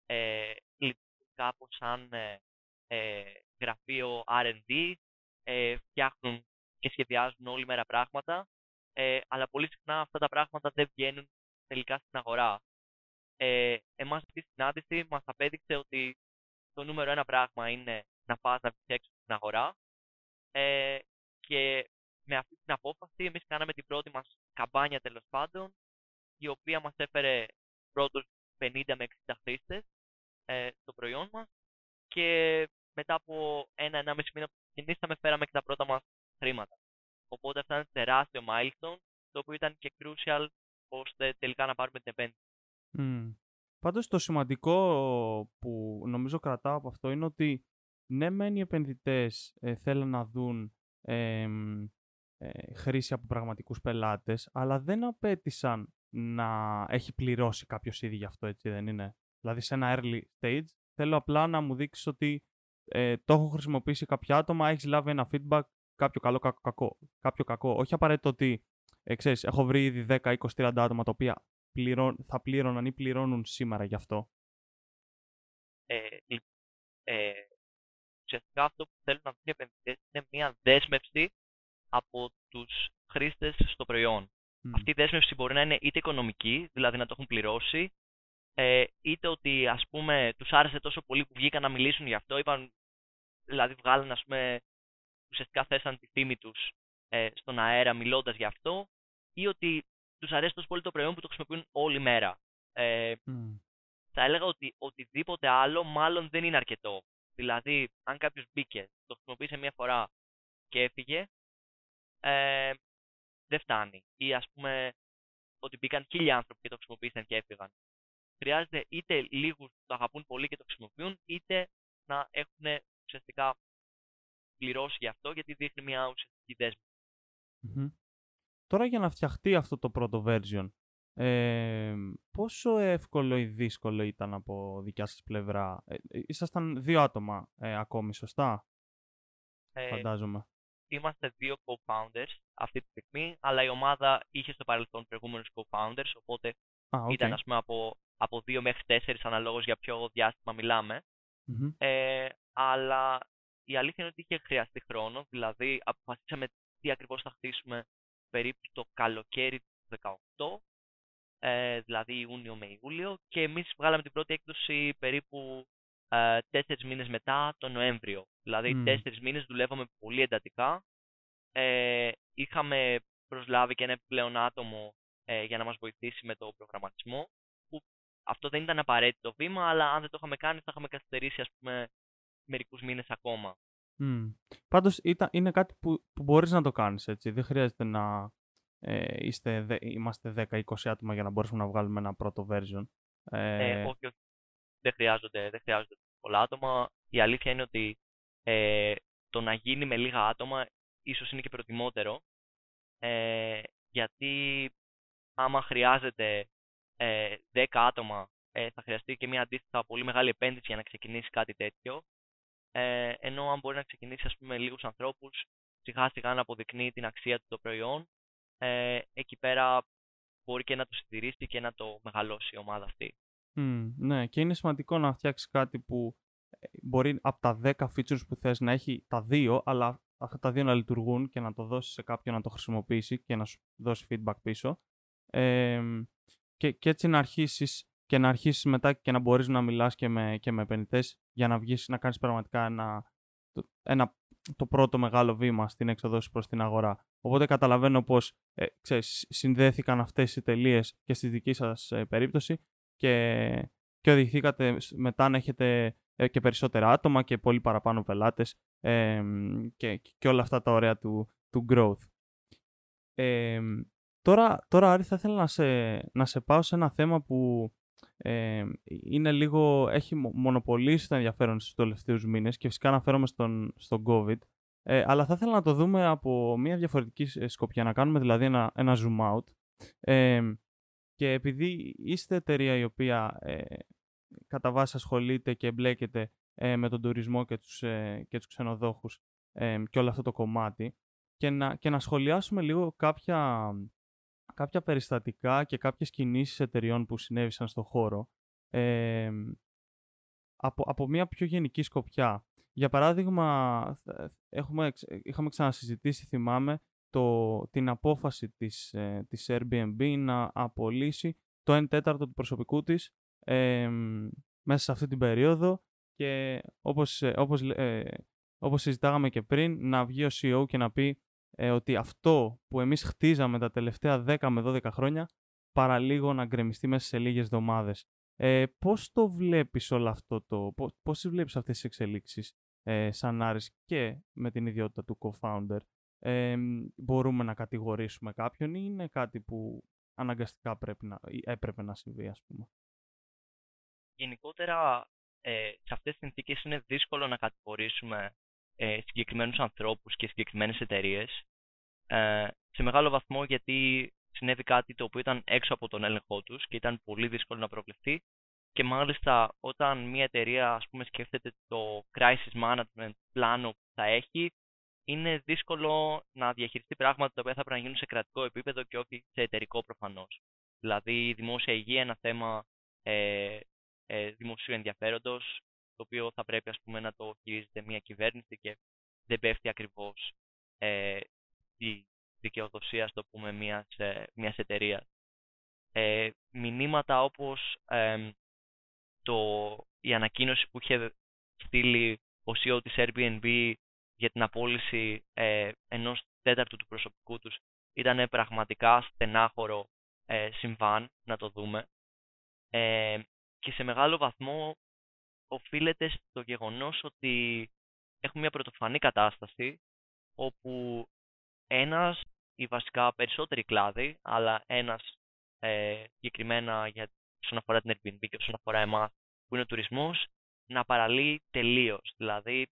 ε, λειτουργούν κάπως σαν ε, ε γραφείο R&D, ε, φτιάχνουν και σχεδιάζουν όλη μέρα πράγματα, ε, αλλά πολύ συχνά αυτά τα πράγματα δεν βγαίνουν τελικά στην αγορά. Ε, εμάς αυτή η συνάντηση μας απέδειξε ότι το νούμερο ένα πράγμα είναι να πας να βγεις έξω στην αγορά ε, και με αυτή την απόφαση εμείς κάναμε την πρώτη μας καμπάνια τέλος πάντων η οποία μας έφερε πρώτους 50 με 60 χρήστες ε, στο προϊόν μας και μετά από ένα-ενάμιση μήνα που ξεκινήσαμε φέραμε και τα πρώτα μας χρήματα. Οπότε αυτό ήταν τεράστιο milestone, το οποίο ήταν και crucial ώστε τελικά να πάρουμε την επένδυση. Mm. Πάντως το σημαντικό που νομίζω κρατάω από αυτό είναι ότι ναι μεν οι επενδυτές ε, θέλουν να δουν ε, χρήση από πραγματικούς πελάτες, αλλά δεν απέτησαν να έχει πληρώσει κάποιος ήδη γι' αυτό, έτσι δεν είναι. Δηλαδή σε ένα early stage θέλω απλά να μου δείξεις ότι ε, το έχω χρησιμοποιήσει κάποια άτομα, έχεις λάβει ένα feedback, κάποιο καλό, κάποιο κακό. Κάποιο κακό. Όχι απαραίτητο ότι ε, ξέρεις, έχω βρει ήδη 10, 20, 30 άτομα τα οποία πληρώ, θα πλήρωναν ή πληρώνουν σήμερα γι' αυτό. Ε, ε, ουσιαστικά αυτό που θέλουν να δουν οι επενδυτές είναι μια δέσμευση από τους χρήστες στο προϊόν. Αυτή η δέσμευση μπορεί να είναι είτε οικονομική, δηλαδή να το έχουν πληρώσει, ε, είτε ότι ας πούμε τους άρεσε τόσο πολύ που βγήκαν να μιλήσουν γι' αυτό, είπαν, δηλαδή βγάλαν ας πούμε, ουσιαστικά θέσαν τη φήμη τους ε, στον αέρα μιλώντας γι' αυτό, ή ότι τους αρέσει τόσο πολύ το προϊόν που το χρησιμοποιούν όλη μέρα. Ε, Θα έλεγα ότι οτιδήποτε άλλο μάλλον δεν είναι αρκετό. Δηλαδή, αν κάποιος μπήκε, το χρησιμοποίησε μία φορά και έφυγε, ε, δεν φτάνει. Ή ας πούμε ότι μπήκαν χίλια άνθρωποι και το χρησιμοποίησαν και έφυγαν. Χρειάζεται είτε λίγους που το αγαπούν πολύ και το χρησιμοποιούν, είτε να έχουν ουσιαστικά πληρώσει γι' αυτό, γιατί δείχνει μια ουσιαστική δέσμευση. Τώρα για να φτιαχτεί αυτό το πρώτο version, ε, πόσο εύκολο ή δύσκολο ήταν από δικιά σας πλευρά; Ε, ε ήσασταν δύο άτομα ε, ακόμη, σωστά, ε, φαντάζομαι. Είμαστε δύο co-founders αυτή τη στιγμή, αλλά η ομάδα είχε στο παρελθόν προηγούμενους co-founders, οπότε ήταν ας πούμε από, από δύο μέχρι τέσσερις αναλόγως για ποιο διάστημα Ε, αλλά η αλήθεια είναι ότι είχε χρειαστεί χρόνο, δηλαδή αποφασίσαμε τι ακριβώς θα χτίσουμε περίπου το καλοκαίρι του 2018, ε, δηλαδή Ιούνιο με Ιούλιο και εμείς βγάλαμε την πρώτη έκδοση περίπου ε, τέσσερις μήνες μετά τον Νοέμβριο. Δηλαδή mm. τέσσερις μήνες δουλεύαμε πολύ εντατικά. Ε, είχαμε προσλάβει και ένα επιπλέον άτομο ε, για να μας βοηθήσει με το προγραμματισμό που αυτό δεν ήταν απαραίτητο βήμα, αλλά αν δεν το είχαμε κάνει θα είχαμε καθυστερήσει ας πούμε μερικούς μήνες ακόμα. Mm. Πάντως είναι κάτι που, που μπορείς να το κάνεις έτσι. Δεν χρειάζεται να ε, είστε, είμαστε 10-20 άτομα για να μπορέσουμε να βγάλουμε ένα πρώτο version. Ε, ε, όχι, όχι. Δεν χρειάζονται, δεν χρειάζονται πολλά άτομα. Η αλήθεια είναι ότι ε, το να γίνει με λίγα άτομα ίσως είναι και προτιμότερο. Ε, γιατί άμα χρειάζεται ε, 10 άτομα, ε, θα χρειαστεί και μια αντίστοιχα πολύ μεγάλη επένδυση για να ξεκινήσει κάτι τέτοιο. Ε, ενώ αν μπορεί να ξεκινήσει ας πούμε λίγους ανθρώπους, σιγά σιγά να αποδεικνύει την αξία του το προϊόν, ε, εκεί πέρα μπορεί και να το συντηρήσει και να το μεγαλώσει η ομάδα αυτή. Mm, ναι, και είναι σημαντικό να φτιάξεις κάτι που ε, μπορεί από τα 10 features που θες να έχει τα δύο, αλλά αυτά τα δύο να λειτουργούν και να το δώσεις σε κάποιον να το χρησιμοποιήσει και να σου δώσει feedback πίσω. Ε, και, και έτσι να αρχίσεις και να αρχίσεις μετά και να μπορείς να μιλάς και με, και με επενδυτές για να βγεις, να κάνεις πραγματικά ένα, ένα, το πρώτο μεγάλο βήμα στην έξοδο σου προς την αγορά. Οπότε καταλαβαίνω πως ε, ξέρεις, συνδέθηκαν αυτές οι τελείες και στη δική σας ε, περίπτωση και, και οδηγηθήκατε μετά να έχετε ε, και περισσότερα άτομα και πολύ παραπάνω πελάτες ε, και, και όλα αυτά τα ωραία του, του growth. Ε, τώρα, τώρα, Άρη, θα ήθελα να σε, να σε πάω σε ένα θέμα που ε, είναι λίγο, έχει μονοπολίσει το ενδιαφέρον στους τελευταίους μήνες και φυσικά αναφέρομαι στον, στον COVID. Ε, αλλά θα ήθελα να το δούμε από μια διαφορετική σκοπιά, να κάνουμε δηλαδή ένα, ένα zoom out. Ε, και επειδή είστε εταιρεία η οποία ε, κατά βάση ασχολείται και εμπλέκεται ε, με τον τουρισμό και τους, ε, και τους ξενοδόχους ε, και όλο αυτό το κομμάτι και να, και να σχολιάσουμε λίγο κάποια, κάποια περιστατικά και κάποιες κινήσεις εταιριών που συνέβησαν στο χώρο ε, από, από μια πιο γενική σκοπιά. Για παράδειγμα, έχουμε, είχαμε ξανασυζητήσει, θυμάμαι, το, την απόφαση της, ε, της Airbnb να απολύσει το 1 τέταρτο του προσωπικού της ε, μέσα σε αυτή την περίοδο και όπως, ε, όπως, ε, όπως συζητάγαμε και πριν να βγει ο CEO και να πει ε, ότι αυτό που εμείς χτίζαμε τα τελευταία 10 με 12 χρόνια παραλίγο να γκρεμιστεί μέσα σε λίγες εβδομάδες. Ε, πώς το βλέπεις όλο αυτό το, πώς, πώς βλέπεις αυτές τις εξελίξεις ε, σαν Άρης και με την ιδιότητα του co-founder; Ε, μπορούμε να κατηγορήσουμε κάποιον ή είναι κάτι που αναγκαστικά πρέπει να, έπρεπε να συμβεί ας πούμε; Γενικότερα ε, σε αυτές τις συνθήκες είναι δύσκολο να κατηγορήσουμε ε, συγκεκριμένους ανθρώπους και συγκεκριμένες εταιρείες. Ε, σε μεγάλο βαθμό γιατί συνέβη κάτι το οποίο ήταν έξω από τον έλεγχό τους και ήταν πολύ δύσκολο να προβλεφθεί και μάλιστα όταν μια εταιρεία ας πούμε σκέφτεται το crisis management πλάνο που θα έχει είναι δύσκολο να διαχειριστεί πράγματα τα οποία θα πρέπει να γίνουν σε κρατικό επίπεδο και όχι σε εταιρικό προφανώς. Δηλαδή, η δημόσια υγεία είναι ένα θέμα ε, ε, δημοσίου ενδιαφέροντος, το οποίο θα πρέπει ας πούμε, να το χειρίζεται μια κυβέρνηση και δεν πέφτει ακριβώς ε, η δικαιοδοσία το πούμε, μιας, ε, μιας εταιρείας. Ε, μηνύματα όπως το, η ανακοίνωση που είχε στείλει ο CEO της Airbnb για την απόλυση ε, ενός τέταρτου του προσωπικού τους ήταν πραγματικά στενάχωρο ε, συμβάν, να το δούμε. Ε, και σε μεγάλο βαθμό οφείλεται στο γεγονός ότι έχουμε μια πρωτοφανή κατάσταση όπου ένας ή βασικά περισσότεροι κλάδοι, αλλά ένας ε, συγκεκριμένα για όσον αφορά την Airbnb και όσον αφορά εμάς που είναι ο τουρισμός, να παραλύει τελείως. Δηλαδή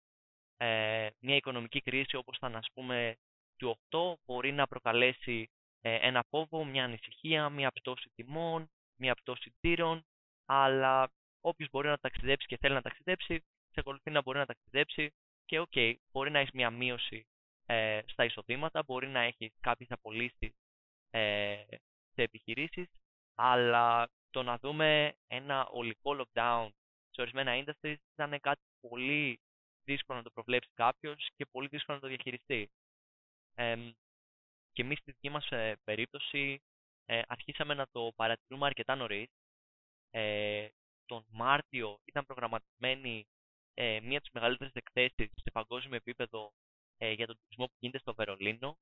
ε, μια οικονομική κρίση όπως ήταν ας πούμε του 8 μπορεί να προκαλέσει ε, ένα φόβο, μια ανησυχία, μια πτώση τιμών, μια πτώση τζίρων, αλλά όποιος μπορεί να ταξιδέψει και θέλει να ταξιδέψει, εξακολουθεί να μπορεί να ταξιδέψει και OK, okay, μπορεί να έχει μια μείωση ε, στα εισοδήματα, μπορεί να έχει κάποιες απολύσεις ε, σε επιχειρήσεις, αλλά το να δούμε ένα ολικό lockdown σε ορισμένα industries ήταν κάτι πολύ δύσκολο να το προβλέψει κάποιος και πολύ δύσκολο να το διαχειριστεί. Ε, και εμείς στη δική μας ε, περίπτωση ε, αρχίσαμε να το παρατηρούμε αρκετά νωρίς. Ε, τον Μάρτιο ήταν προγραμματισμένη ε, μία από τις μεγαλύτερες εκθέσεις σε παγκόσμιο επίπεδο ε, για τον τουρισμό που γίνεται στο Βερολίνο.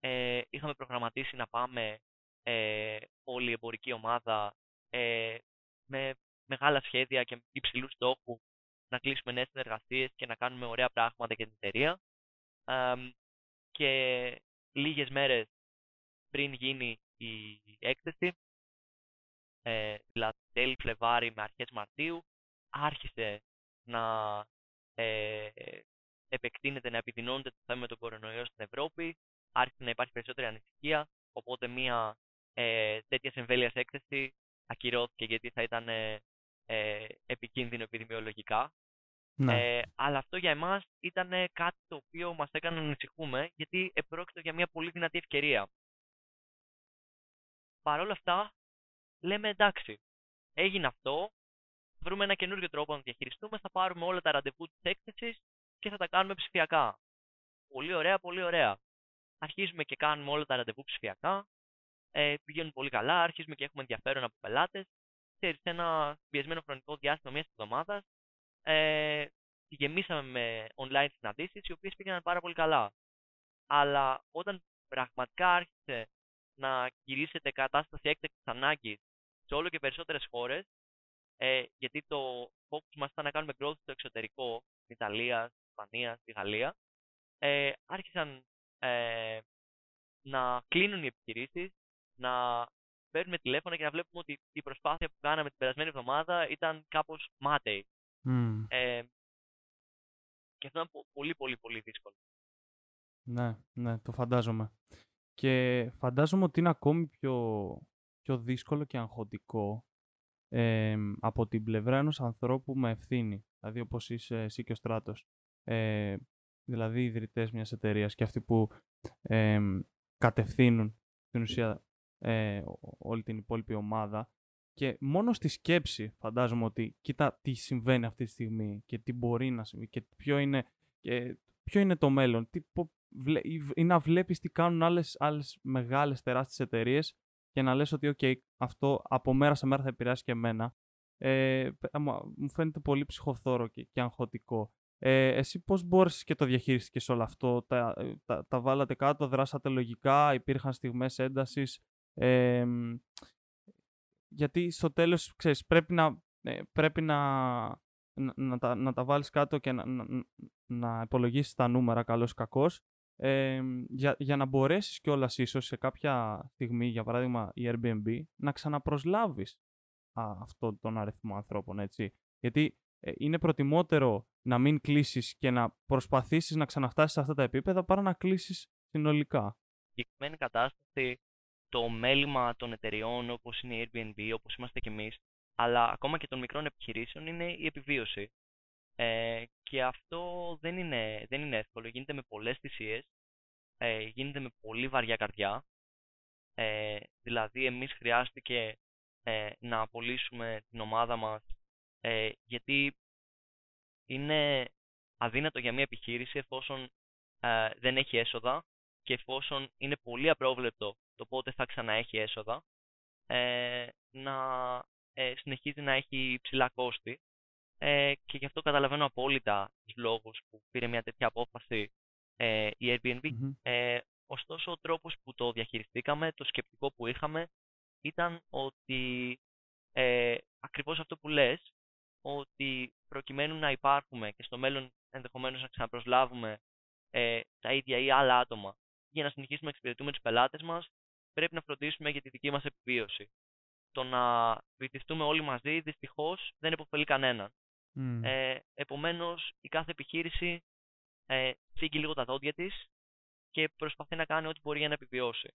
Ε, είχαμε προγραμματίσει να πάμε ε, όλη η εμπορική ομάδα ε, με μεγάλα σχέδια και υψηλούς στόχους να κλείσουμε νέες συνεργασίες και να κάνουμε ωραία πράγματα για την εταιρεία. και λίγες μέρες πριν γίνει η έκθεση, ε, δηλαδή τέλη Φλεβάρι με αρχές Μαρτίου, άρχισε να ε, επεκτείνεται, να επιδεινώνεται το θέμα με τον κορονοϊό στην Ευρώπη, άρχισε να υπάρχει περισσότερη ανησυχία, οπότε μία ε, τέτοια εμβέλειας έκθεση ακυρώθηκε γιατί θα ήταν ε, ε, επικίνδυνο επιδημιολογικά. Ναι. Ε, αλλά αυτό για εμάς ήταν κάτι το οποίο μας έκανε να ανησυχούμε γιατί επρόκειτο για μια πολύ δυνατή ευκαιρία. Παρ' όλα αυτά, λέμε εντάξει, έγινε αυτό, βρούμε ένα καινούριο τρόπο να διαχειριστούμε, θα πάρουμε όλα τα ραντεβού της έκθεσης και θα τα κάνουμε ψηφιακά. Πολύ ωραία, πολύ ωραία. Αρχίζουμε και κάνουμε όλα τα ραντεβού ψηφιακά, ε, πηγαίνουν πολύ καλά, αρχίζουμε και έχουμε ενδιαφέρον από πελάτες. Σε ένα πιεσμένο χρονικό διάστημα μιας εβδομάδας, ε, γεμίσαμε με online συναντήσεις, οι οποίες πήγαιναν πάρα πολύ καλά. Αλλά όταν πραγματικά άρχισε να κηρύσσεται κατάσταση έκτακτη ανάγκης σε όλο και περισσότερες χώρες, ε, γιατί το focus μας ήταν να κάνουμε growth στο εξωτερικό, στην Ιταλίας, στην Ισπανίας, στη Γαλλία, ε, άρχισαν ε, να κλείνουν οι επιχειρήσεις, να παίρνουμε τηλέφωνα και να βλέπουμε ότι η προσπάθεια που κάναμε την περασμένη εβδομάδα ήταν κάπως μάταιη. Ε, και αυτό ήταν πολύ πολύ πολύ δύσκολο. Ναι, ναι, το φαντάζομαι. Και φαντάζομαι ότι είναι ακόμη πιο, πιο δύσκολο και αγχωτικό ε, από την πλευρά ενός ανθρώπου με ευθύνη. Δηλαδή όπως είσαι εσύ και ο Στράτος. Ε, δηλαδή οι ιδρυτές μιας εταιρείας και αυτοί που ε, κατευθύνουν στην ουσία ε, όλη την υπόλοιπη ομάδα και μόνο στη σκέψη φαντάζομαι ότι κοίτα τι συμβαίνει αυτή τη στιγμή και τι μπορεί να συμβεί και ποιο είναι, και ποιο είναι το μέλλον. Τι, ή να βλέπεις τι κάνουν άλλες, άλλες μεγάλες τεράστιες εταιρείες και να λες ότι okay, αυτό από μέρα σε μέρα θα επηρεάσει και εμένα. Ε, μου φαίνεται πολύ ψυχοφθόρο και, και αγχωτικό. Ε, εσύ πώς μπόρεσες και το διαχείριστηκες όλο αυτό, τα, τα, τα βάλατε κάτω, δράσατε λογικά, υπήρχαν στιγμές έντασης, γιατί στο τέλος, ξέρεις, πρέπει να, ε, πρέπει να, να, να, τα, να τα βάλεις κάτω και να, να, να υπολογίσεις τα νούμερα καλός ή κακός για, για να μπορέσεις κιόλας ίσως σε κάποια στιγμή, για παράδειγμα η Airbnb, να ξαναπροσλάβεις α, αυτόν τον αριθμό ανθρώπων, έτσι. Γιατί ε, είναι προτιμότερο να μην κλείσεις και να προσπαθήσεις να ξαναφτάσεις σε αυτά τα επίπεδα παρά να κλείσεις συνολικά. Η κατάσταση το μέλημα των εταιριών όπως είναι η Airbnb, όπως είμαστε κι εμείς, αλλά ακόμα και των μικρών επιχειρήσεων είναι η επιβίωση. Ε, και αυτό δεν είναι, δεν είναι εύκολο. Γίνεται με πολλές θυσίες, ε, γίνεται με πολύ βαριά καρδιά. Ε, δηλαδή, εμείς χρειάστηκε ε, να απολύσουμε την ομάδα μας, ε, γιατί είναι αδύνατο για μια επιχείρηση εφόσον ε, δεν έχει έσοδα και εφόσον είναι πολύ απρόβλεπτο το πότε θα ξαναέχει έσοδα, ε, να ε, συνεχίζει να έχει ψηλά κόστη. Ε, και γι' αυτό καταλαβαίνω απόλυτα τους λόγους που πήρε μια τέτοια απόφαση ε, η Airbnb. Ε, ωστόσο, ο τρόπος που το διαχειριστήκαμε, το σκεπτικό που είχαμε, ήταν ότι ε, ακριβώς αυτό που λες, ότι προκειμένου να υπάρχουμε και στο μέλλον ενδεχομένως να ξαναπροσλάβουμε ε, τα ίδια ή άλλα άτομα για να συνεχίσουμε να εξυπηρετούμε τους πελάτες μας, πρέπει να φροντίσουμε για τη δική μας επιβίωση. Το να βυθιστούμε όλοι μαζί δυστυχώς δεν υποφελεί κανέναν. Mm. Ε, επομένως, η κάθε επιχείρηση ε, φύγει λίγο τα δόντια της και προσπαθεί να κάνει ό,τι μπορεί για να επιβιώσει.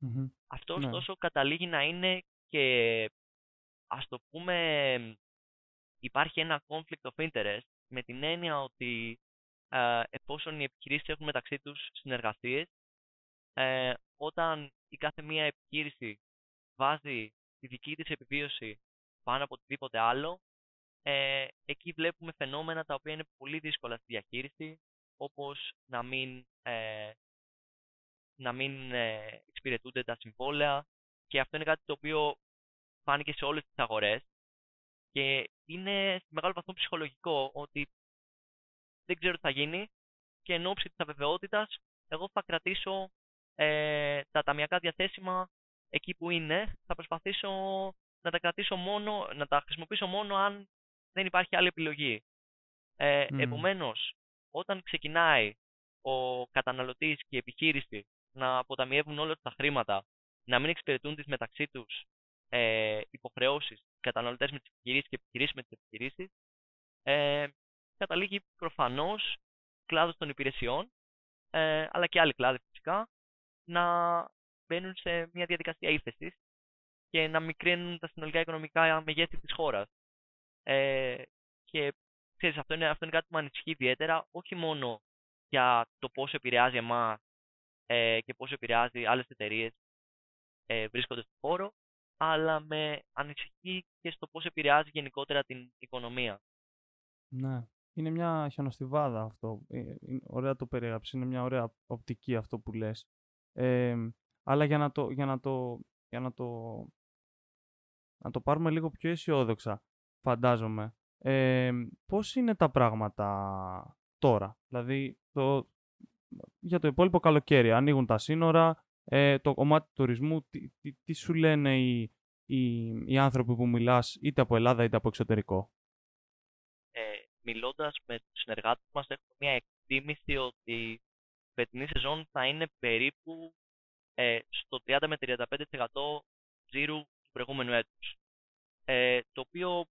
Mm-hmm. Αυτός ναι. ωστόσο καταλήγει να είναι και ας το πούμε υπάρχει ένα conflict of interest με την έννοια ότι ε, εφόσον οι επιχειρήσεις έχουν μεταξύ τους συνεργασίες ε, όταν η κάθε μία επιχείρηση βάζει τη δική της επιβίωση πάνω από οτιδήποτε άλλο, ε, εκεί βλέπουμε φαινόμενα τα οποία είναι πολύ δύσκολα στη διαχείριση, όπως να μην, ε, να μην ε, εξυπηρετούνται τα συμβόλαια και αυτό είναι κάτι το οποίο φάνηκε σε όλες τις αγορές και είναι σε μεγάλο βαθμό ψυχολογικό ότι δεν ξέρω τι θα γίνει και εν ώψη της αβεβαιότητας εγώ θα κρατήσω ε, τα ταμιακά διαθέσιμα εκεί που είναι, θα προσπαθήσω να τα κρατήσω μόνο, να τα χρησιμοποιήσω μόνο αν δεν υπάρχει άλλη επιλογή. Ε, mm. Επομένως, όταν ξεκινάει ο καταναλωτής και η επιχείρηση να αποταμιεύουν όλα τα χρήματα, να μην εξυπηρετούν τις μεταξύ τους ε, υποχρεώσεις, καταναλωτές με τις επιχειρήσεις και επιχειρήσεις με τις επιχειρήσεις, ε, καταλήγει προφανώς κλάδος των υπηρεσιών, ε, αλλά και άλλοι κλάδοι φυσικά, να μπαίνουν σε μια διαδικασία ύφεσης και να μικρύνουν τα συνολικά οικονομικά μεγέθη της χώρας. Ε, και ξέρεις, αυτό είναι, αυτό είναι κάτι που με ανησυχεί ιδιαίτερα, όχι μόνο για το πόσο επηρεάζει εμάς ε, και πόσο επηρεάζει άλλες εταιρείες ε, βρίσκονται στον χώρο, αλλά με ανησυχεί και στο πώς επηρεάζει γενικότερα την οικονομία. Ναι. Είναι μια χιονοστιβάδα αυτό. Ε, ωραία το περιγράψεις. Είναι μια ωραία οπτική αυτό που λες. Ε, αλλά για να το, για να το, για να το, να το πάρουμε λίγο πιο αισιόδοξα, φαντάζομαι. Ε, πώς είναι τα πράγματα τώρα; Δηλαδή, το, για το υπόλοιπο καλοκαίρι, ανοίγουν τα σύνορα, ε, το κομμάτι του τουρισμού, τι, τι, σου λένε οι, οι, οι άνθρωποι που μιλάς είτε από Ελλάδα είτε από εξωτερικό; Ε, μιλώντας με τους συνεργάτες μας έχουμε μια εκτίμηση ότι η φετινή σεζόν θα είναι περίπου ε, στο 30 με 35% ζήρου του προηγούμενου έτους. Ε, το οποίο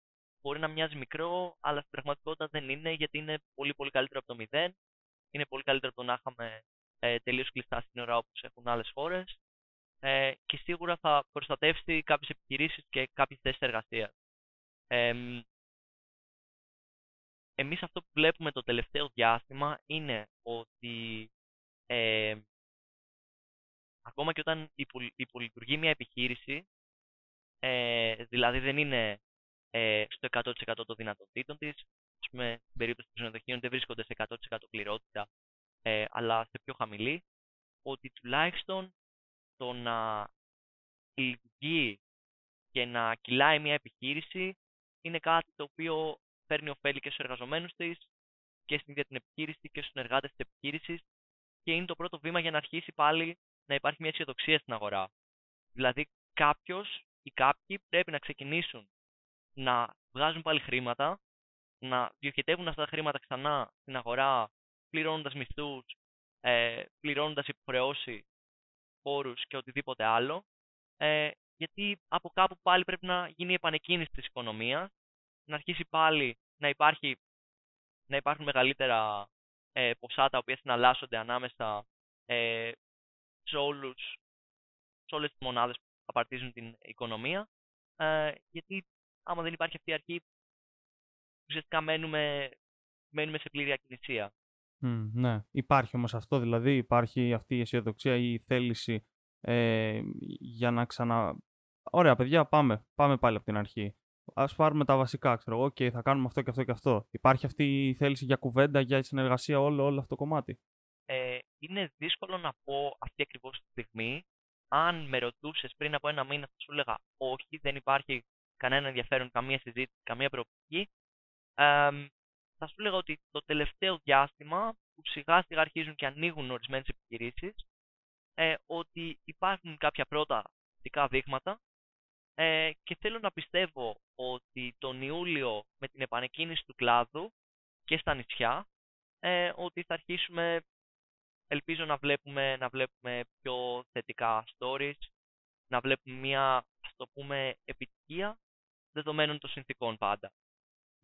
μπορεί να μοιάζει μικρό, αλλά στην πραγματικότητα δεν είναι, γιατί είναι πολύ πολύ καλύτερο από το 0. Είναι πολύ καλύτερο από το να είχαμε ε, τελείως κλειστά σύνορα όπως έχουν άλλες χώρες ε, και σίγουρα θα προστατεύσει κάποιες επιχειρήσεις και κάποιες θέσεις εργασίας. Ε, εμείς αυτό που βλέπουμε το τελευταίο διάστημα είναι ότι ε, ακόμα και όταν υπολειτουργεί μια επιχείρηση, ε, δηλαδή δεν είναι ε, στο 100% των δυνατοτήτων της, ας πούμε, στην περίπτωση των ξενοδοχείων δεν βρίσκονται σε 100% πληρότητα ε, αλλά σε πιο χαμηλή, ότι τουλάχιστον το να λειτουργεί και να κυλάει μια επιχείρηση είναι κάτι το οποίο φέρνει ωφέλη και στους εργαζομένους της και στην ίδια την επιχείρηση και στους συνεργάτες της επιχείρησης και είναι το πρώτο βήμα για να αρχίσει πάλι να υπάρχει μια αισιοδοξία στην αγορά. Δηλαδή κάποιος ή κάποιοι πρέπει να ξεκινήσουν να βγάζουν πάλι χρήματα, να διοχετεύουν αυτά τα χρήματα ξανά στην αγορά πληρώνοντας μισθούς, ε, πληρώνοντας υποχρεώσει, φόρου και οτιδήποτε άλλο. Ε, γιατί από κάπου πάλι πρέπει να γίνει η επανεκκίνηση της οικονομίας, να αρχίσει πάλι να, υπάρχει, να υπάρχουν μεγαλύτερα ε, ποσά τα οποία συναλλάσσονται ανάμεσα ε, σε, όλους, σε όλες τις μονάδες που απαρτίζουν την οικονομία. Ε, γιατί άμα δεν υπάρχει αυτή η αρχή, ουσιαστικά μένουμε, μένουμε σε πλήρη ακινησία ναι, υπάρχει όμως αυτό, δηλαδή υπάρχει αυτή η αισιοδοξία ή η θέληση ε, για να ξανα... Ωραία παιδιά, πάμε, πάμε πάλι από την αρχή. Ας πάρουμε τα βασικά, ξέρω εγώ, okay, θα κάνουμε αυτό και αυτό και αυτό. Υπάρχει αυτή η θέληση για κουβέντα, για συνεργασία, όλο, όλο αυτό το κομμάτι; Ε, είναι δύσκολο να πω αυτή ακριβώς τη στιγμή. Αν με ρωτούσες πριν από ένα μήνα, θα σου έλεγα όχι, δεν υπάρχει κανένα ενδιαφέρον, καμία συζήτηση, καμία προοπτική. Ε, θα σου έλεγα ότι το τελευταίο διάστημα που σιγά σιγά αρχίζουν και ανοίγουν ορισμένες επιχειρήσεις ε, ότι υπάρχουν κάποια πρώτα θετικά δείγματα ε, και θέλω να πιστεύω ότι τον Ιούλιο με την επανεκκίνηση του κλάδου και στα νησιά ε, ότι θα αρχίσουμε ελπίζω να βλέπουμε, να βλέπουμε πιο θετικά stories να βλέπουμε μια ας το πούμε επιτυχία δεδομένων των συνθήκων πάντα.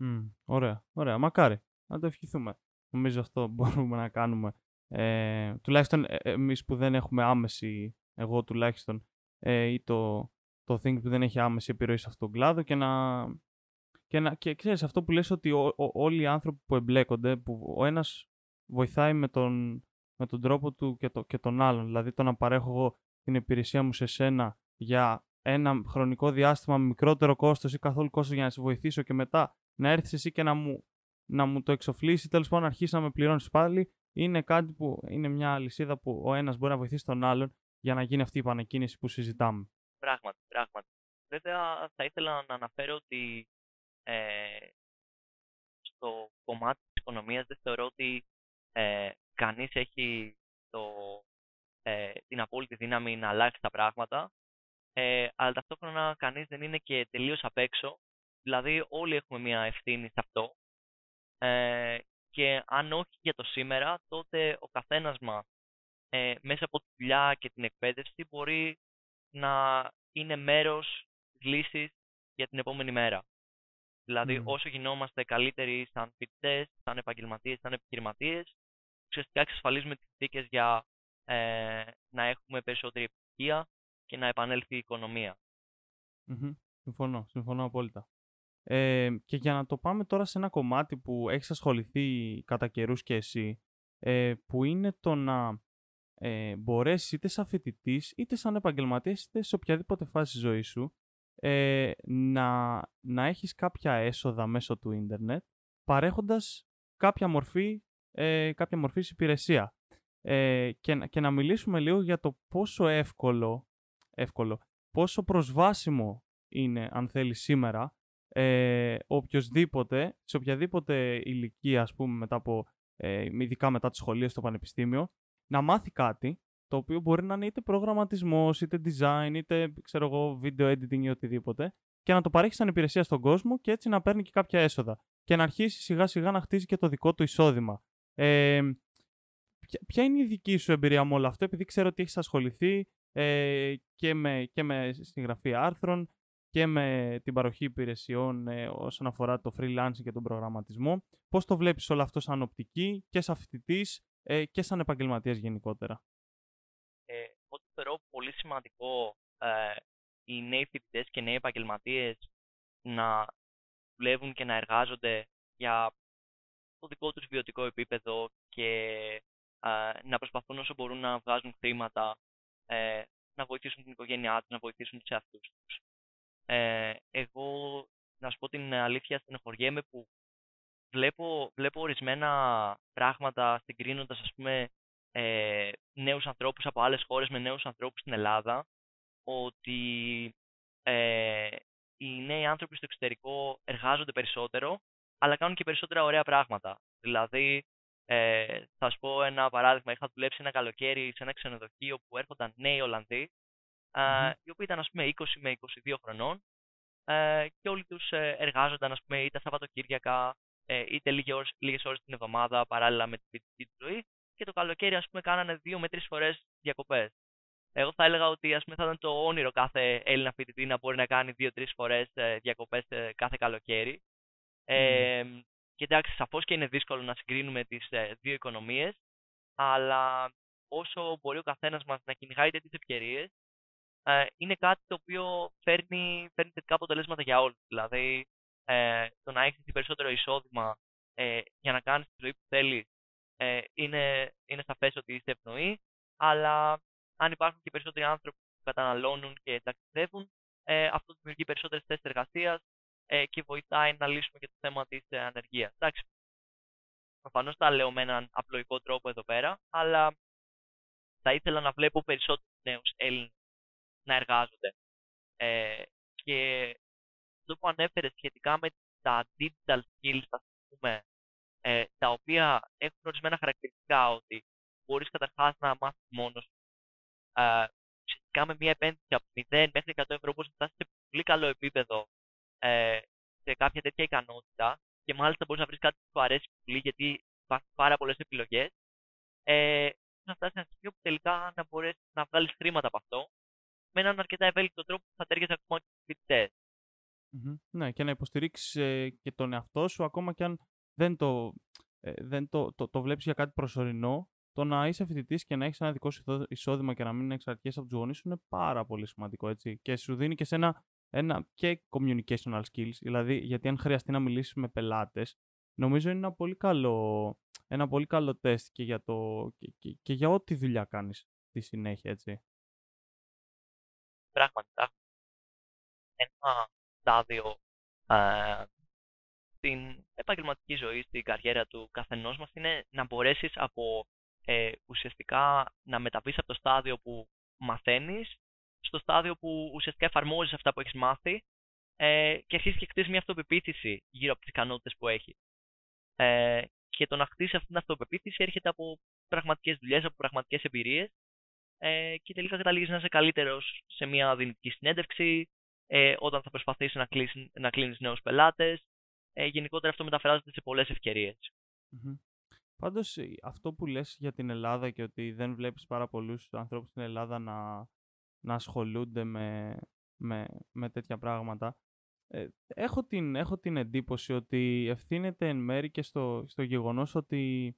Mm, ωραία, ωραία. Μακάρι. Να το ευχηθούμε. Νομίζω αυτό *laughs* μπορούμε να κάνουμε. Ε, τουλάχιστον ε, εμείς που δεν έχουμε άμεση, εγώ τουλάχιστον, ε, ή το, το Think που δεν έχει άμεση επιρροή σε αυτόν τον κλάδο και να... Και, να, και ξέρεις αυτό που λες ότι όλοι οι άνθρωποι που εμπλέκονται, που ο ένας βοηθάει με τον, με τον τρόπο του και, το, και τον άλλον. Δηλαδή το να παρέχω εγώ την υπηρεσία μου σε σένα για ένα χρονικό διάστημα με μικρότερο κόστος ή καθόλου κόστος για να σε βοηθήσω και μετά να έρθεις εσύ και να μου, να μου το εξοφλήσει, τέλος πάντων να αρχίσει να με πληρώνεις πάλι, είναι κάτι που είναι μια αλυσίδα που ο ένας μπορεί να βοηθήσει τον άλλον για να γίνει αυτή η επανεκκίνηση που συζητάμε. Πράγματι, πράγματι. Βέβαια, θα ήθελα να αναφέρω ότι ε, στο κομμάτι της οικονομίας δεν θεωρώ ότι ε, κανείς έχει το, ε, την απόλυτη δύναμη να αλλάξει τα πράγματα, ε, αλλά ταυτόχρονα κανείς δεν είναι και τελείως απ' έξω. Δηλαδή όλοι έχουμε μια ευθύνη σε αυτό. Ε, και αν όχι για το σήμερα, τότε ο καθένας μας ε, μέσα από τη δουλειά και την εκπαίδευση μπορεί να είναι μέρος της λύσης για την επόμενη μέρα. Δηλαδή όσο γινόμαστε καλύτεροι σαν φοιτητές, σαν επαγγελματίες, σαν επιχειρηματίες, ουσιαστικά εξασφαλίζουμε τις συνθήκες για ε, να έχουμε περισσότερη κυριαρχία και να επανέλθει η οικονομία. Συμφωνώ, συμφωνώ απόλυτα. Ε, και για να το πάμε τώρα σε ένα κομμάτι που έχεις ασχοληθεί κατά καιρούς και εσύ, ε, που είναι το να ε, μπορέσεις είτε σαν φοιτητής, είτε σαν επαγγελματίας, είτε σε οποιαδήποτε φάση ζωής σου, ε, να, να έχεις κάποια έσοδα μέσω του ίντερνετ, παρέχοντας κάποια μορφή, ε, κάποια μορφής υπηρεσία. Ε, και, και να μιλήσουμε λίγο για το πόσο εύκολο, εύκολο πόσο προσβάσιμο είναι, αν θέλεις σήμερα, ε, οποιοδήποτε, σε οποιαδήποτε ηλικία, ας πούμε, μετά από, ε, ειδικά μετά τη σχολεία στο πανεπιστήμιο, να μάθει κάτι το οποίο μπορεί να είναι είτε προγραμματισμός, είτε design, είτε ξέρω εγώ, video editing ή οτιδήποτε και να το παρέχει σαν υπηρεσία στον κόσμο και έτσι να παίρνει και κάποια έσοδα και να αρχίσει σιγά σιγά να χτίζει και το δικό του εισόδημα. Ε, ποια είναι η δική σου εμπειρία με όλο αυτό, επειδή ξέρω ότι έχεις ασχοληθεί ε, και, με, και με συγγραφή άρθρων και με την παροχή υπηρεσιών ε, όσον αφορά το freelancing και τον προγραμματισμό. Πώς το βλέπεις όλο αυτό σαν οπτική και σαν φοιτητής ε, και σαν επαγγελματίας γενικότερα; Ε, ό,τι θεωρώ πολύ σημαντικό ε, οι νέοι φοιτητές και νέοι επαγγελματίες να δουλεύουν και να εργάζονται για το δικό τους βιωτικό επίπεδο και ε, να προσπαθούν όσο μπορούν να βγάζουν χρήματα, ε, να βοηθήσουν την οικογένειά τους, να βοηθήσουν τους εαυτούς τους. Ε, εγώ, να σου πω την αλήθεια, στενοχωριέμαι που βλέπω, βλέπω ορισμένα πράγματα συγκρίνοντας, ας πούμε, ε, νέους ανθρώπους από άλλες χώρες με νέους ανθρώπους στην Ελλάδα, ότι ε, οι νέοι άνθρωποι στο εξωτερικό εργάζονται περισσότερο, αλλά κάνουν και περισσότερα ωραία πράγματα. Δηλαδή, ε, θα σου πω ένα παράδειγμα. Είχα δουλέψει ένα καλοκαίρι σε ένα ξενοδοχείο που έρχονταν νέοι Ολλανδοί, mm-hmm. οι οποίοι ήταν ας πούμε 20 με 22 χρονών ε, και όλοι τους ε, εργάζονταν ας πούμε είτε Σαββατοκύριακα ε, είτε λίγες ώρες, λίγες ώρες την εβδομάδα παράλληλα με την φοιτητική τους ζωή και το καλοκαίρι ας πούμε κάνανε δύο με τρεις φορές διακοπές. Εγώ θα έλεγα ότι ας πούμε, θα ήταν το όνειρο κάθε Έλληνα φοιτητή να μπορεί να κάνει δύο-τρει φορές ε, διακοπές ε, κάθε καλοκαίρι. Ε, και εντάξει, σαφώς και είναι δύσκολο να συγκρίνουμε τις ε, δύο οικονομίες, αλλά όσο μπορεί ο καθένας μας να κυνηγάει τέτοιες ευκαιρίες, ε, είναι κάτι το οποίο φέρνει, φέρνει θετικά αποτελέσματα για όλους. Δηλαδή, ε, το να έχεις περισσότερο εισόδημα ε, για να κάνεις τη ζωή που θέλεις ε, είναι, είναι σαφές ότι είσαι ευνοή, αλλά αν υπάρχουν και περισσότεροι άνθρωποι που καταναλώνουν και ταξιδεύουν, ε, αυτό δημιουργεί περισσότερες θέσεις εργασίας ε, και βοηθάει να λύσουμε και το θέμα της ε, ανεργίας. Εντάξει. Προφανώς τα λέω με έναν απλοϊκό τρόπο εδώ πέρα, αλλά θα ήθελα να βλέπω περισσότερους νέους Έλληνες να εργάζονται. Ε, και αυτό που ανέφερες σχετικά με τα digital skills, ας πούμε, ε, τα οποία έχουν ορισμένα χαρακτηριστικά ότι μπορείς καταρχάς να μάθεις μόνος σου. Ε, σχετικά με μια επένδυση από 0 μέχρι 100 ευρώ μπορείς να φτάσεις σε πολύ καλό επίπεδο ε, σε κάποια τέτοια ικανότητα και μάλιστα μπορείς να βρεις κάτι που σου αρέσει πολύ γιατί υπάρχουν πάρα πολλές επιλογές. Ε, να φτάσεις σε ένα σημείο που τελικά να μπορέσεις να βγάλεις χρήματα από αυτό με έναν αρκετά ευέλικτο τρόπο που θα ταιριάζει ακόμα και στους φοιτητε Ναι, και να υποστηρίξεις ε, και τον εαυτό σου, ακόμα και αν δεν το, ε, δεν το, το, το βλέπεις για κάτι προσωρινό. Το να είσαι φοιτητής και να έχεις ένα δικό σου εισόδημα και να μην εξαρτιέσαι από τους γονείς σου είναι πάρα πολύ σημαντικό. Έτσι. Και σου δίνει και σε ένα, ένα και communicational skills. Δηλαδή, γιατί αν χρειαστεί να μιλήσεις με πελάτες, νομίζω είναι ένα πολύ καλό, ένα πολύ καλό τεστ και για, το, και, και, και για ό,τι δουλειά κάνεις στη συνέχεια. Έτσι πράγματα. Ένα στάδιο ε, στην επαγγελματική ζωή, στην καριέρα του καθενός μας είναι να μπορέσεις από ε, ουσιαστικά να μεταβείς από το στάδιο που μαθαίνεις στο στάδιο που ουσιαστικά εφαρμόζεις αυτά που έχεις μάθει ε, και αρχίζεις και χτίζεις μια αυτοπεποίθηση γύρω από τις ικανότητες που έχεις. Ε, και το να χτίσεις αυτή την αυτοπεποίθηση έρχεται από πραγματικές δουλειές, από πραγματικές εμπειρίες ε, και τελικά καταλήγεις να είσαι καλύτερος σε μια δυνητική συνέντευξη, ε, όταν θα προσπαθήσεις να, να κλείνεις νέους πελάτες. Ε, γενικότερα αυτό μεταφράζεται σε πολλές ευκαιρίες. Mm-hmm. Πάντως αυτό που λες για την Ελλάδα και ότι δεν βλέπεις πάρα πολλούς ανθρώπους στην Ελλάδα να, να ασχολούνται με, με, με τέτοια πράγματα ε, έχω, την, έχω την εντύπωση ότι ευθύνεται εν μέρη και στο, στο γεγονός ότι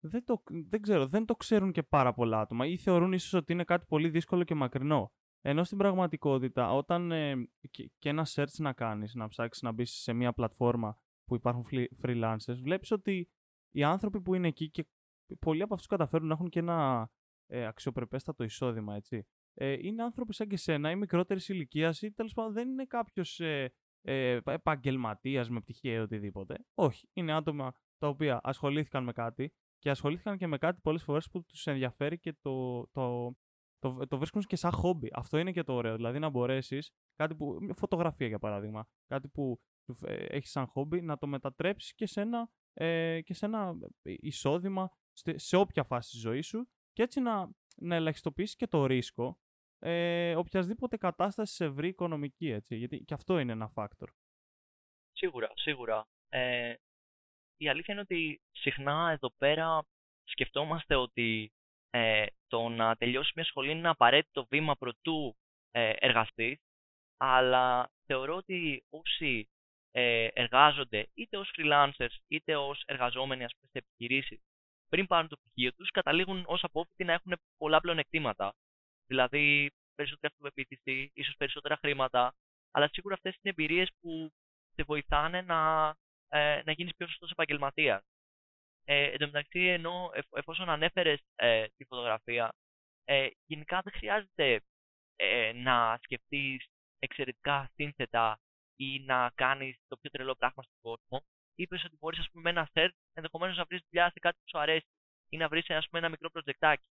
δεν, το, δεν ξέρω, δεν το ξέρουν και πάρα πολλά άτομα ή θεωρούν ίσως ότι είναι κάτι πολύ δύσκολο και μακρινό. Ενώ στην πραγματικότητα, όταν ε, και, και, ένα search να κάνεις, να ψάξεις να μπεις σε μια πλατφόρμα που υπάρχουν freelancers, βλέπεις ότι οι άνθρωποι που είναι εκεί και πολλοί από αυτούς καταφέρουν να έχουν και ένα ε, αξιοπρεπέστατο εισόδημα, έτσι. Ε, είναι άνθρωποι σαν και σένα ή μικρότερη ηλικίας ή τέλος πάντων δεν είναι κάποιος ε, ε, επαγγελματίας με πτυχία ή οτιδήποτε. Όχι. Είναι άτομα τα οποία ασχολήθηκαν με κάτι και ασχολήθηκαν και με κάτι πολλές φορές που τους ενδιαφέρει και το, το, το, το, βρίσκουν και σαν χόμπι. Αυτό είναι και το ωραίο. Δηλαδή να μπορέσεις κάτι που. Φωτογραφία για παράδειγμα. Κάτι που ε, έχεις σαν χόμπι να το μετατρέψεις και σε ένα, ε, και σε ένα εισόδημα σε, σε όποια φάση της ζωής σου και έτσι να, να ελαχιστοποιήσεις και το ρίσκο ε, οποιασδήποτε κατάσταση σε ευρύ οικονομική, έτσι, γιατί και αυτό είναι ένα factor. Σίγουρα, σίγουρα. Ε, η αλήθεια είναι ότι συχνά εδώ πέρα σκεφτόμαστε ότι ε, το να τελειώσει μια σχολή είναι ένα απαραίτητο βήμα προτού ε, εργαστείς, αλλά θεωρώ ότι όσοι ε, εργάζονται είτε ως freelancers είτε ως εργαζόμενοι ας πούμε, σε επιχειρήσεις πριν πάρουν το πτυχίο τους, καταλήγουν ως απόφοιτοι να έχουν πολλά πλεονεκτήματα. Δηλαδή, περισσότερη αυτοπεποίθηση, ίσως περισσότερα χρήματα. Αλλά σίγουρα αυτές είναι εμπειρίες που σε βοηθάνε να, ε, να γίνεις πιο σωστός επαγγελματίας. Ε, εν τω μεταξύ, ενώ εφόσον ανέφερες ε, τη φωτογραφία, ε, γενικά δεν χρειάζεται ε, να σκεφτείς εξαιρετικά σύνθετα ή να κάνεις το πιο τρελό πράγμα στον κόσμο. Είπες ότι μπορείς, με ένα search ενδεχομένως να βρεις δουλειά σε κάτι που σου αρέσει ή να βρεις ένα μικρό προτζεκτάκι.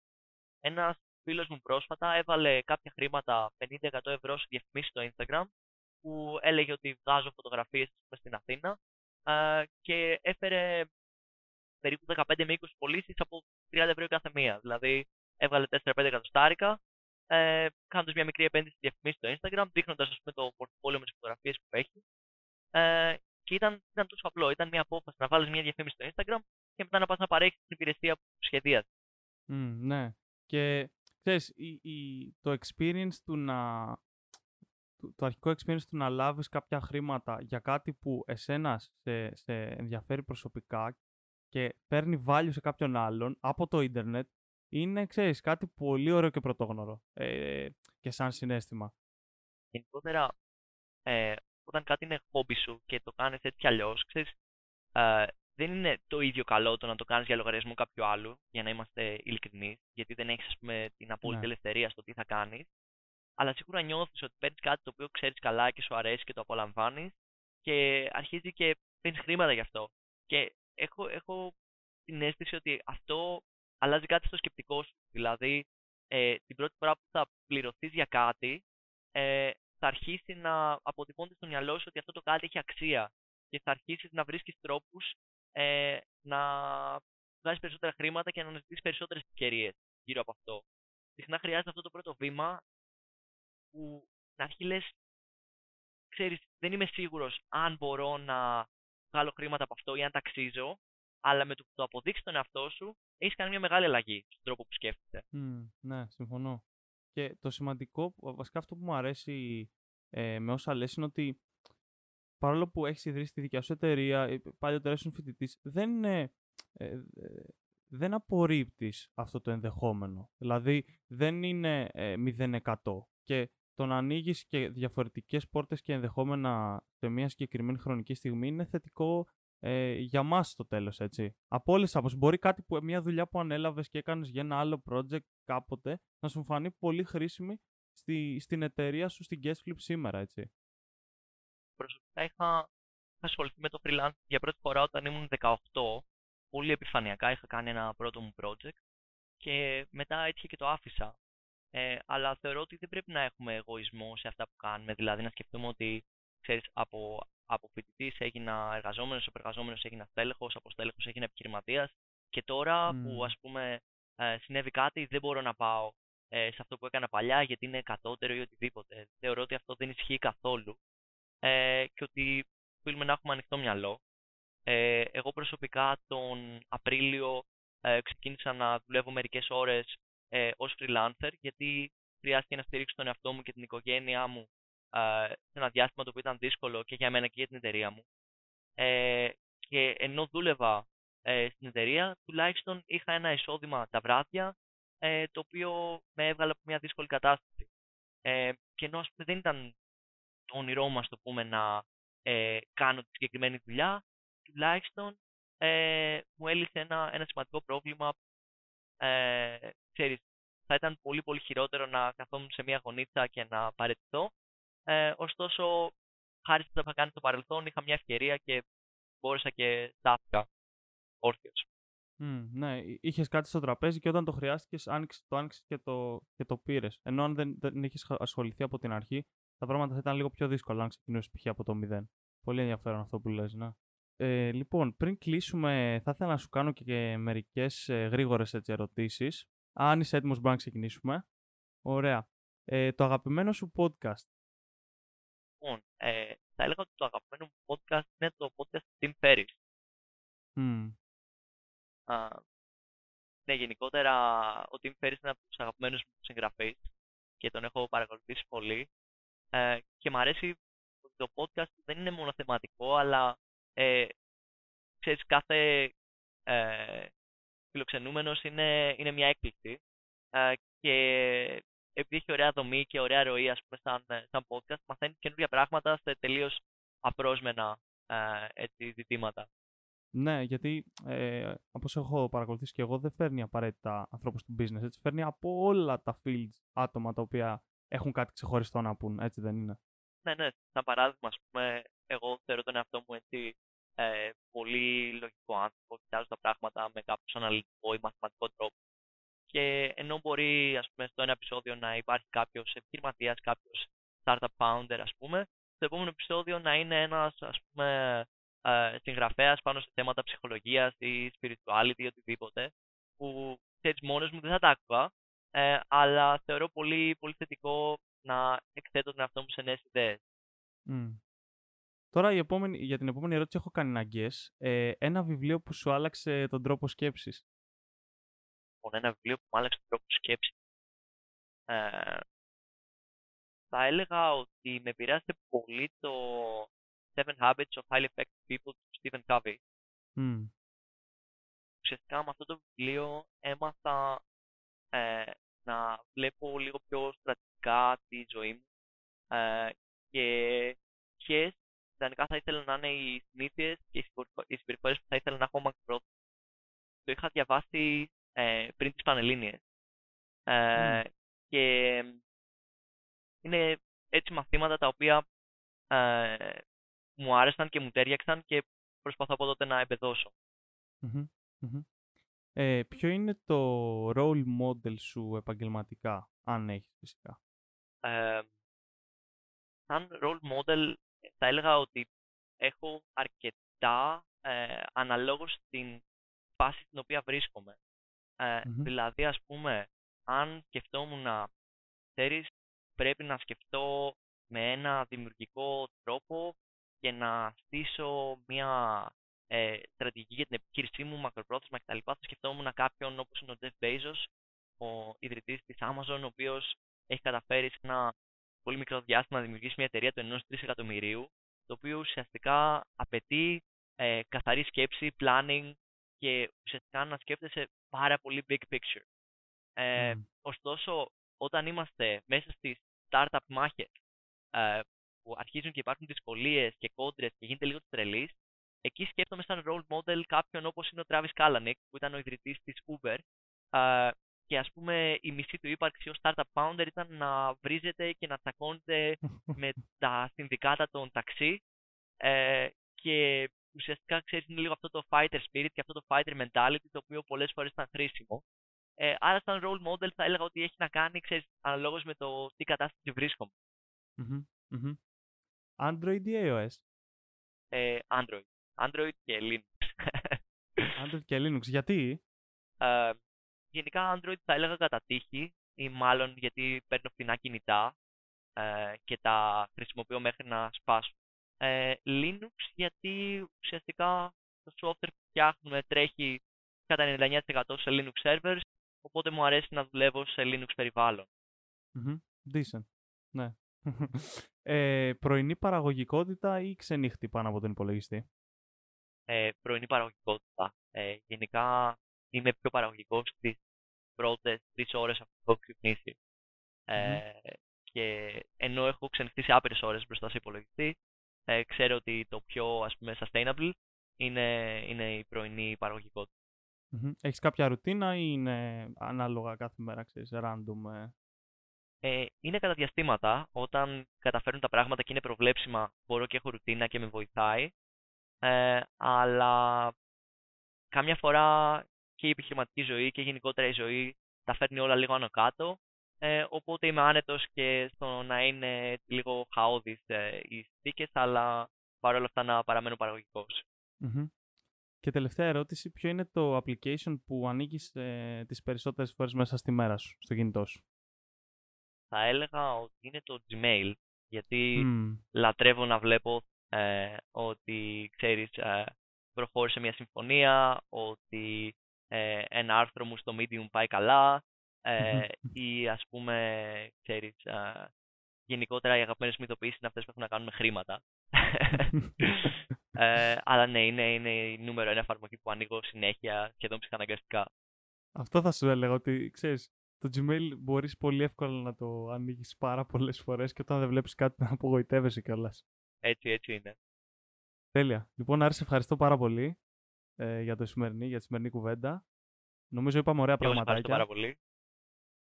Ένας φίλος μου πρόσφατα έβαλε κάποια χρήματα, 50-100 ευρώ σε διαφημίσεις στο Instagram, που έλεγε ότι βγάζω φωτογραφίες στην Αθήνα και έφερε περίπου 15 με 20 πωλήσεις από 30 ευρώ κάθε μία. Δηλαδή έβγαλε 4-5 εκατοστάρικα, ε, κάνοντας μια μικρή επένδυση στη διαφημίσει στο Instagram, δείχνοντας το πορτοφόλιο με τις φωτογραφίες που έχει. Ε, και ήταν, ήταν τόσο απλό. Ήταν μια απόφαση να βάλεις μια διαφήμιση στο Instagram και μετά να πας να παρέχεις την υπηρεσία που σχεδίασε. Mm, ναι. Και ξέρεις, η, το experience του να... Το, αρχικό experience του να λάβεις κάποια χρήματα για κάτι που εσένα σε, σε ενδιαφέρει προσωπικά και παίρνει value σε κάποιον άλλον από το ίντερνετ είναι, ξέρεις, κάτι πολύ ωραίο και πρωτόγνωρο ε, και σαν συνέστημα. Γενικότερα, ε, όταν κάτι είναι χόμπι σου και το κάνεις έτσι κι αλλιώς, ξέρεις, ε, δεν είναι το ίδιο καλό το να το κάνεις για λογαριασμό κάποιου άλλου, για να είμαστε ειλικρινείς, γιατί δεν έχεις την απόλυτη ναι. ελευθερία στο τι θα κάνεις. Αλλά σίγουρα νιώθεις ότι παίρνεις κάτι το οποίο ξέρεις καλά και σου αρέσει και το απολαμβάνεις και αρχίζει και παίρνεις χρήματα γι' αυτό. Και έχω, έχω την αίσθηση ότι αυτό αλλάζει κάτι στο σκεπτικό σου. Δηλαδή, ε, την πρώτη φορά που θα πληρωθείς για κάτι, ε, θα αρχίσει να αποτυπώνεται στο μυαλό σου ότι αυτό το κάτι έχει αξία και θα αρχίσεις να βρίσκεις τρόπους ε, να βγάζεις περισσότερα χρήματα και να αναζητήσεις περισσότερες ευκαιρίες γύρω από αυτό. Συχνά χρειάζεται αυτό το πρώτο βήμα που να αρχίσει λες, ξέρεις, δεν είμαι σίγουρος αν μπορώ να βγάλω χρήματα από αυτό ή αν τα αξίζω, αλλά με το που το αποδείξεις τον εαυτό σου, έχεις κάνει μια μεγάλη αλλαγή στον τρόπο που σκέφτεσαι. Mm, ναι, συμφωνώ. Και το σημαντικό, βασικά αυτό που μου αρέσει ε, με όσα λες είναι ότι παρόλο που έχεις ιδρύσει τη δικιά σου εταιρεία, ε, παλιότερα ήσουν φοιτητής, δεν, ε, ε, δεν απορρίπτεις αυτό το ενδεχόμενο. Δηλαδή δεν είναι ε, 0% και το να ανοίγεις και διαφορετικές πόρτες και ενδεχόμενα σε μια συγκεκριμένη χρονική στιγμή είναι θετικό ε, για μας στο τέλος, έτσι. Από όλες τις Μπορεί κάτι που, μια δουλειά που ανέλαβες και έκανες για ένα άλλο project κάποτε να σου φανεί πολύ χρήσιμη στη, στην εταιρεία σου, στην Guestflip σήμερα, έτσι προσωπικά είχα ασχοληθεί με το freelance για πρώτη φορά όταν ήμουν 18. Πολύ επιφανειακά είχα κάνει ένα πρώτο μου project και μετά έτυχε και το άφησα. Ε, αλλά θεωρώ ότι δεν πρέπει να έχουμε εγωισμό σε αυτά που κάνουμε. Δηλαδή να σκεφτούμε ότι ξέρεις, από, από φοιτητής έγινα εργαζόμενος, από εργαζόμενο έγινα στέλεχος, από στέλεχο έγινα επιχειρηματίας. Και τώρα που ας πούμε ε, συνέβη κάτι, δεν μπορώ να πάω ε, σε αυτό που έκανα παλιά γιατί είναι κατώτερο ή οτιδήποτε. Θεωρώ ότι αυτό δεν ισχύει καθόλου ε, και ότι θέλουμε να έχουμε ανοιχτό μυαλό. Ε, εγώ προσωπικά τον Απρίλιο ε, ξεκίνησα να δουλεύω μερικές ώρες ε, ως freelancer γιατί χρειάστηκε να στηρίξω τον εαυτό μου και την οικογένειά μου ε, σε ένα διάστημα το οποίο ήταν δύσκολο και για μένα και για την εταιρεία μου. Ε, και ενώ δούλευα ε, στην εταιρεία, τουλάχιστον είχα ένα εισόδημα τα βράδια, ε, το οποίο με έβγαλε από μια δύσκολη κατάσταση. Ε, και ενώ ας πούμε, δεν ήταν το όνειρό μας, το πούμε, να ε, κάνω τη συγκεκριμένη δουλειά, τουλάχιστον ε, μου έλυσε ένα, ένα σημαντικό πρόβλημα. Ε, ξέρεις, θα ήταν πολύ πολύ χειρότερο να καθόμουν σε μια γωνίτσα και να παρετηθώ. Ε, ωστόσο, χάρη στο που είχα κάνει στο παρελθόν, είχα μια ευκαιρία και μπόρεσα και στάθηκα όρθιος. Mm, ναι, είχες κάτι στο τραπέζι και όταν το χρειάστηκες, το άνοιξες και το, και το πήρες. Ενώ αν δεν, δεν είχες ασχοληθεί από την αρχή, τα πράγματα θα ήταν λίγο πιο δύσκολα αν ξεκινούσες π.χ. από το μηδέν. Πολύ ενδιαφέρον αυτό που λες, ναι. Ε, λοιπόν, πριν κλείσουμε, θα ήθελα να σου κάνω και μερικές ε, γρήγορες ερωτήσεις. Αν είσαι έτοιμος, μπορούμε να ξεκινήσουμε. Ωραία. Ε, το αγαπημένο σου podcast. Λοιπόν, ε, θα έλεγα ότι το αγαπημένο μου podcast είναι το podcast Tim Ferriss. Mm. ναι, γενικότερα ο Tim Ferriss είναι από τους αγαπημένους μου συγγραφείς και τον έχω παρακολουθήσει πολύ. Ε, και μου αρέσει ότι το podcast δεν είναι μόνο θεματικό, αλλά ε, ξέρεις, κάθε ε, φιλοξενούμενος είναι, είναι μια έκπληξη. Ε, και επειδή έχει ωραία δομή και ωραία ροή, ας πούμε, σαν, σαν podcast, μαθαίνει καινούργια πράγματα σε τελείως απρόσμενα ε, έτσι, ζητήματα. Ναι, γιατί ε, όπως έχω παρακολουθήσει και εγώ, δεν φέρνει απαραίτητα ανθρώπους του business. Έτσι, φέρνει από όλα τα fields άτομα τα οποία έχουν κάτι ξεχωριστό να πούν. Έτσι δεν είναι; Ναι, ναι. Σαν παράδειγμα, ας πούμε, εγώ θεωρώ τον εαυτό μου έτσι ε, πολύ λογικό άνθρωπο. Κοιτάζω τα πράγματα με κάποιο αναλυτικό ή μαθηματικό τρόπο. Και ενώ μπορεί, ας πούμε, στο ένα επεισόδιο να υπάρχει κάποιος επιχειρηματίας, κάποιος startup founder, ας πούμε, στο επόμενο επεισόδιο να είναι ένας, ας πούμε, ε, συγγραφέας πάνω σε θέματα ψυχολογίας ή spirituality ή οτιδήποτε, που ξέρεις μόνος μου δεν θα τα άκουγα, ε, αλλά θεωρώ πολύ, πολύ θετικό να εκθέτω τον εαυτό μου σε νέες ιδέες. Mm. Τώρα η επόμενη, για την επόμενη ερώτηση έχω κάνει ένα guess. Ε, ένα βιβλίο που σου άλλαξε τον τρόπο σκέψης. Λοιπόν, ένα βιβλίο που μου άλλαξε τον τρόπο σκέψης. Ε, θα έλεγα ότι με επηρεάσε πολύ το Seven Habits of Highly Effective People του Stephen Covey. Mm. Ουσιαστικά με αυτό το βιβλίο έμαθα ε, να βλέπω λίγο πιο στρατηγικά τη ζωή μου ε, και ποιε ιδανικά θα ήθελα να είναι οι συνήθειες και οι συμπεριφορές που θα ήθελα να έχω μακροπρόθεσμα. Το είχα διαβάσει ε, πριν τις Πανελλήνιες. Ε, Και είναι έτσι μαθήματα τα οποία ε, μου άρεσαν και μου τέριαξαν και προσπαθώ από τότε να εμπεδώσω. Ε, ποιο είναι το role model σου επαγγελματικά, αν έχεις φυσικά; Ε, σαν role model θα έλεγα ότι έχω αρκετά ε, αναλόγως στην φάση στην οποία βρίσκομαι. Ε, Δηλαδή, ας πούμε, αν σκεφτόμουν να, ξέρεις, πρέπει να σκεφτώ με ένα δημιουργικό τρόπο και να στήσω μια ε, στρατηγική για την επιχείρησή μου, μακροπρόθεσμα κτλ. Θα σκεφτόμουν κάποιον όπως είναι ο Jeff Bezos, ο ιδρυτής της Amazon, ο οποίος έχει καταφέρει σε ένα πολύ μικρό διάστημα να δημιουργήσει μια εταιρεία του 1-3 εκατομμυρίου, το οποίο ουσιαστικά απαιτεί ε, καθαρή σκέψη, planning και ουσιαστικά να σκέφτεσαι πάρα πολύ big picture. Ε, Ωστόσο, όταν είμαστε μέσα στις startup μάχες ε, που αρχίζουν και υπάρχουν δυσκολίες και κόντρες και γίνεται λίγο τρελής, εκεί σκέφτομαι σαν role model κάποιον όπως είναι ο Travis Kalanick, που ήταν ο ιδρυτής της Uber. Ε, και ας πούμε η μισή του ύπαρξη ως startup founder ήταν να βρίζεται και να τσακώνεται *laughs* με τα συνδικάτα των ταξί ε, και ουσιαστικά ξέρεις είναι λίγο αυτό το fighter spirit και αυτό το fighter mentality το οποίο πολλές φορές ήταν χρήσιμο. Ε, άρα σαν role model θα έλεγα ότι έχει να κάνει ξέρεις, αναλόγως με το τι κατάσταση βρίσκομαι. Mm-hmm. Android ή iOS? Ε, Android. Android και Linux. Android και Linux. Γιατί; Ε, γενικά Android θα έλεγα κατά τύχη ή μάλλον γιατί παίρνω φθηνά κινητά ε, και τα χρησιμοποιώ μέχρι να σπάσω. Ε, Linux γιατί ουσιαστικά το software που φτιάχνουμε τρέχει κατά 99% σε Linux servers οπότε μου αρέσει να δουλεύω σε Linux περιβάλλον. Mm-hmm. Decent. Ναι. *laughs* ε, πρωινή παραγωγικότητα ή ξενύχτη πάνω από τον υπολογιστή; Ε, πρωινή παραγωγικότητα. Ε, γενικά είμαι πιο παραγωγικός στις πρώτες τρεις ώρες αφού έχω ξυπνήσει. Ε, και ενώ έχω ξενυχτήσει άπειρες ώρες μπροστά σε υπολογιστή, ε, ξέρω ότι το πιο ας πούμε sustainable είναι, είναι η πρωινή παραγωγικότητα. Mm-hmm. Έχεις κάποια ρουτίνα ή είναι ανάλογα κάθε μέρα, ξέρεις, random. Ε; Ε, είναι κατά διαστήματα. Όταν καταφέρουν τα πράγματα και είναι προβλέψιμα, μπορώ και έχω ρουτίνα και με βοηθάει. Ε, αλλά καμιά φορά και η επιχειρηματική ζωή και γενικότερα η ζωή τα φέρνει όλα λίγο άνω κάτω. Ε, οπότε είμαι άνετος και στο να είναι λίγο χαόδης ε, οι συνθήκες, αλλά παρόλα αυτά να παραμένω παραγωγικός. Και τελευταία ερώτηση, ποιο είναι το application που ανοίγεις ε, τις περισσότερες φορές μέσα στη μέρα σου, στο κινητό σου; Θα έλεγα ότι είναι το Gmail, γιατί λατρεύω να βλέπω ε, ότι, ξέρεις, ε, προχώρησε μια συμφωνία, ότι ε, ένα άρθρο μου στο Medium πάει καλά ε, ή ας πούμε, ξέρεις, γενικότερα οι αγαπημένες μου είναι αυτές που έχουν να κάνουν με χρήματα. *laughs* ε, αλλά ναι, είναι, είναι η νούμερο ένα εφαρμογή που ανοίγω συνέχεια, σχεδόν ψυχαναγκαστικά. Αυτό θα σου έλεγα, ότι ξέρεις, το Gmail μπορείς πολύ εύκολα να το ανοίγεις πάρα πολλές φορές και όταν δεν βλέπεις κάτι να απογοητεύεσαι κιόλας. Έτσι, έτσι είναι. Τέλεια. Λοιπόν, Άρη, ευχαριστώ πάρα πολύ ε, για, το σημερινή, για τη σημερινή κουβέντα. Νομίζω είπαμε ωραία πραγματάκια. Ευχαριστώ πάρα πολύ.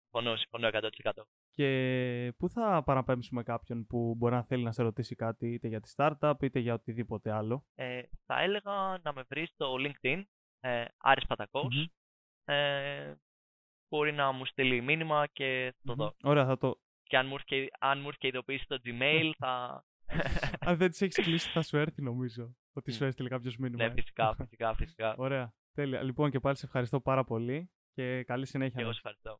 Συμφωνώ, συμφωνώ 100%. Και πού θα παραπέμψουμε κάποιον που μπορεί να θέλει να σε ρωτήσει κάτι είτε για τη startup είτε για οτιδήποτε άλλο; Ε, θα έλεγα να με βρεις στο LinkedIn, ε, Άρης Πατακός. Ε, μπορεί να μου στείλει μήνυμα και θα το δω. Ωραία, θα το... Και αν μου έρχεται, αν μου ειδοποίηση στο Gmail θα... αν δεν τις έχεις κλείσει θα σου έρθει νομίζω ότι σου έστειλε κάποιος μήνυμα. Ναι, φυσικά, φυσικά, φυσικά. Ωραία, τέλεια. Λοιπόν και πάλι σε ευχαριστώ πάρα πολύ και καλή συνέχεια. εγώ σε ευχαριστώ.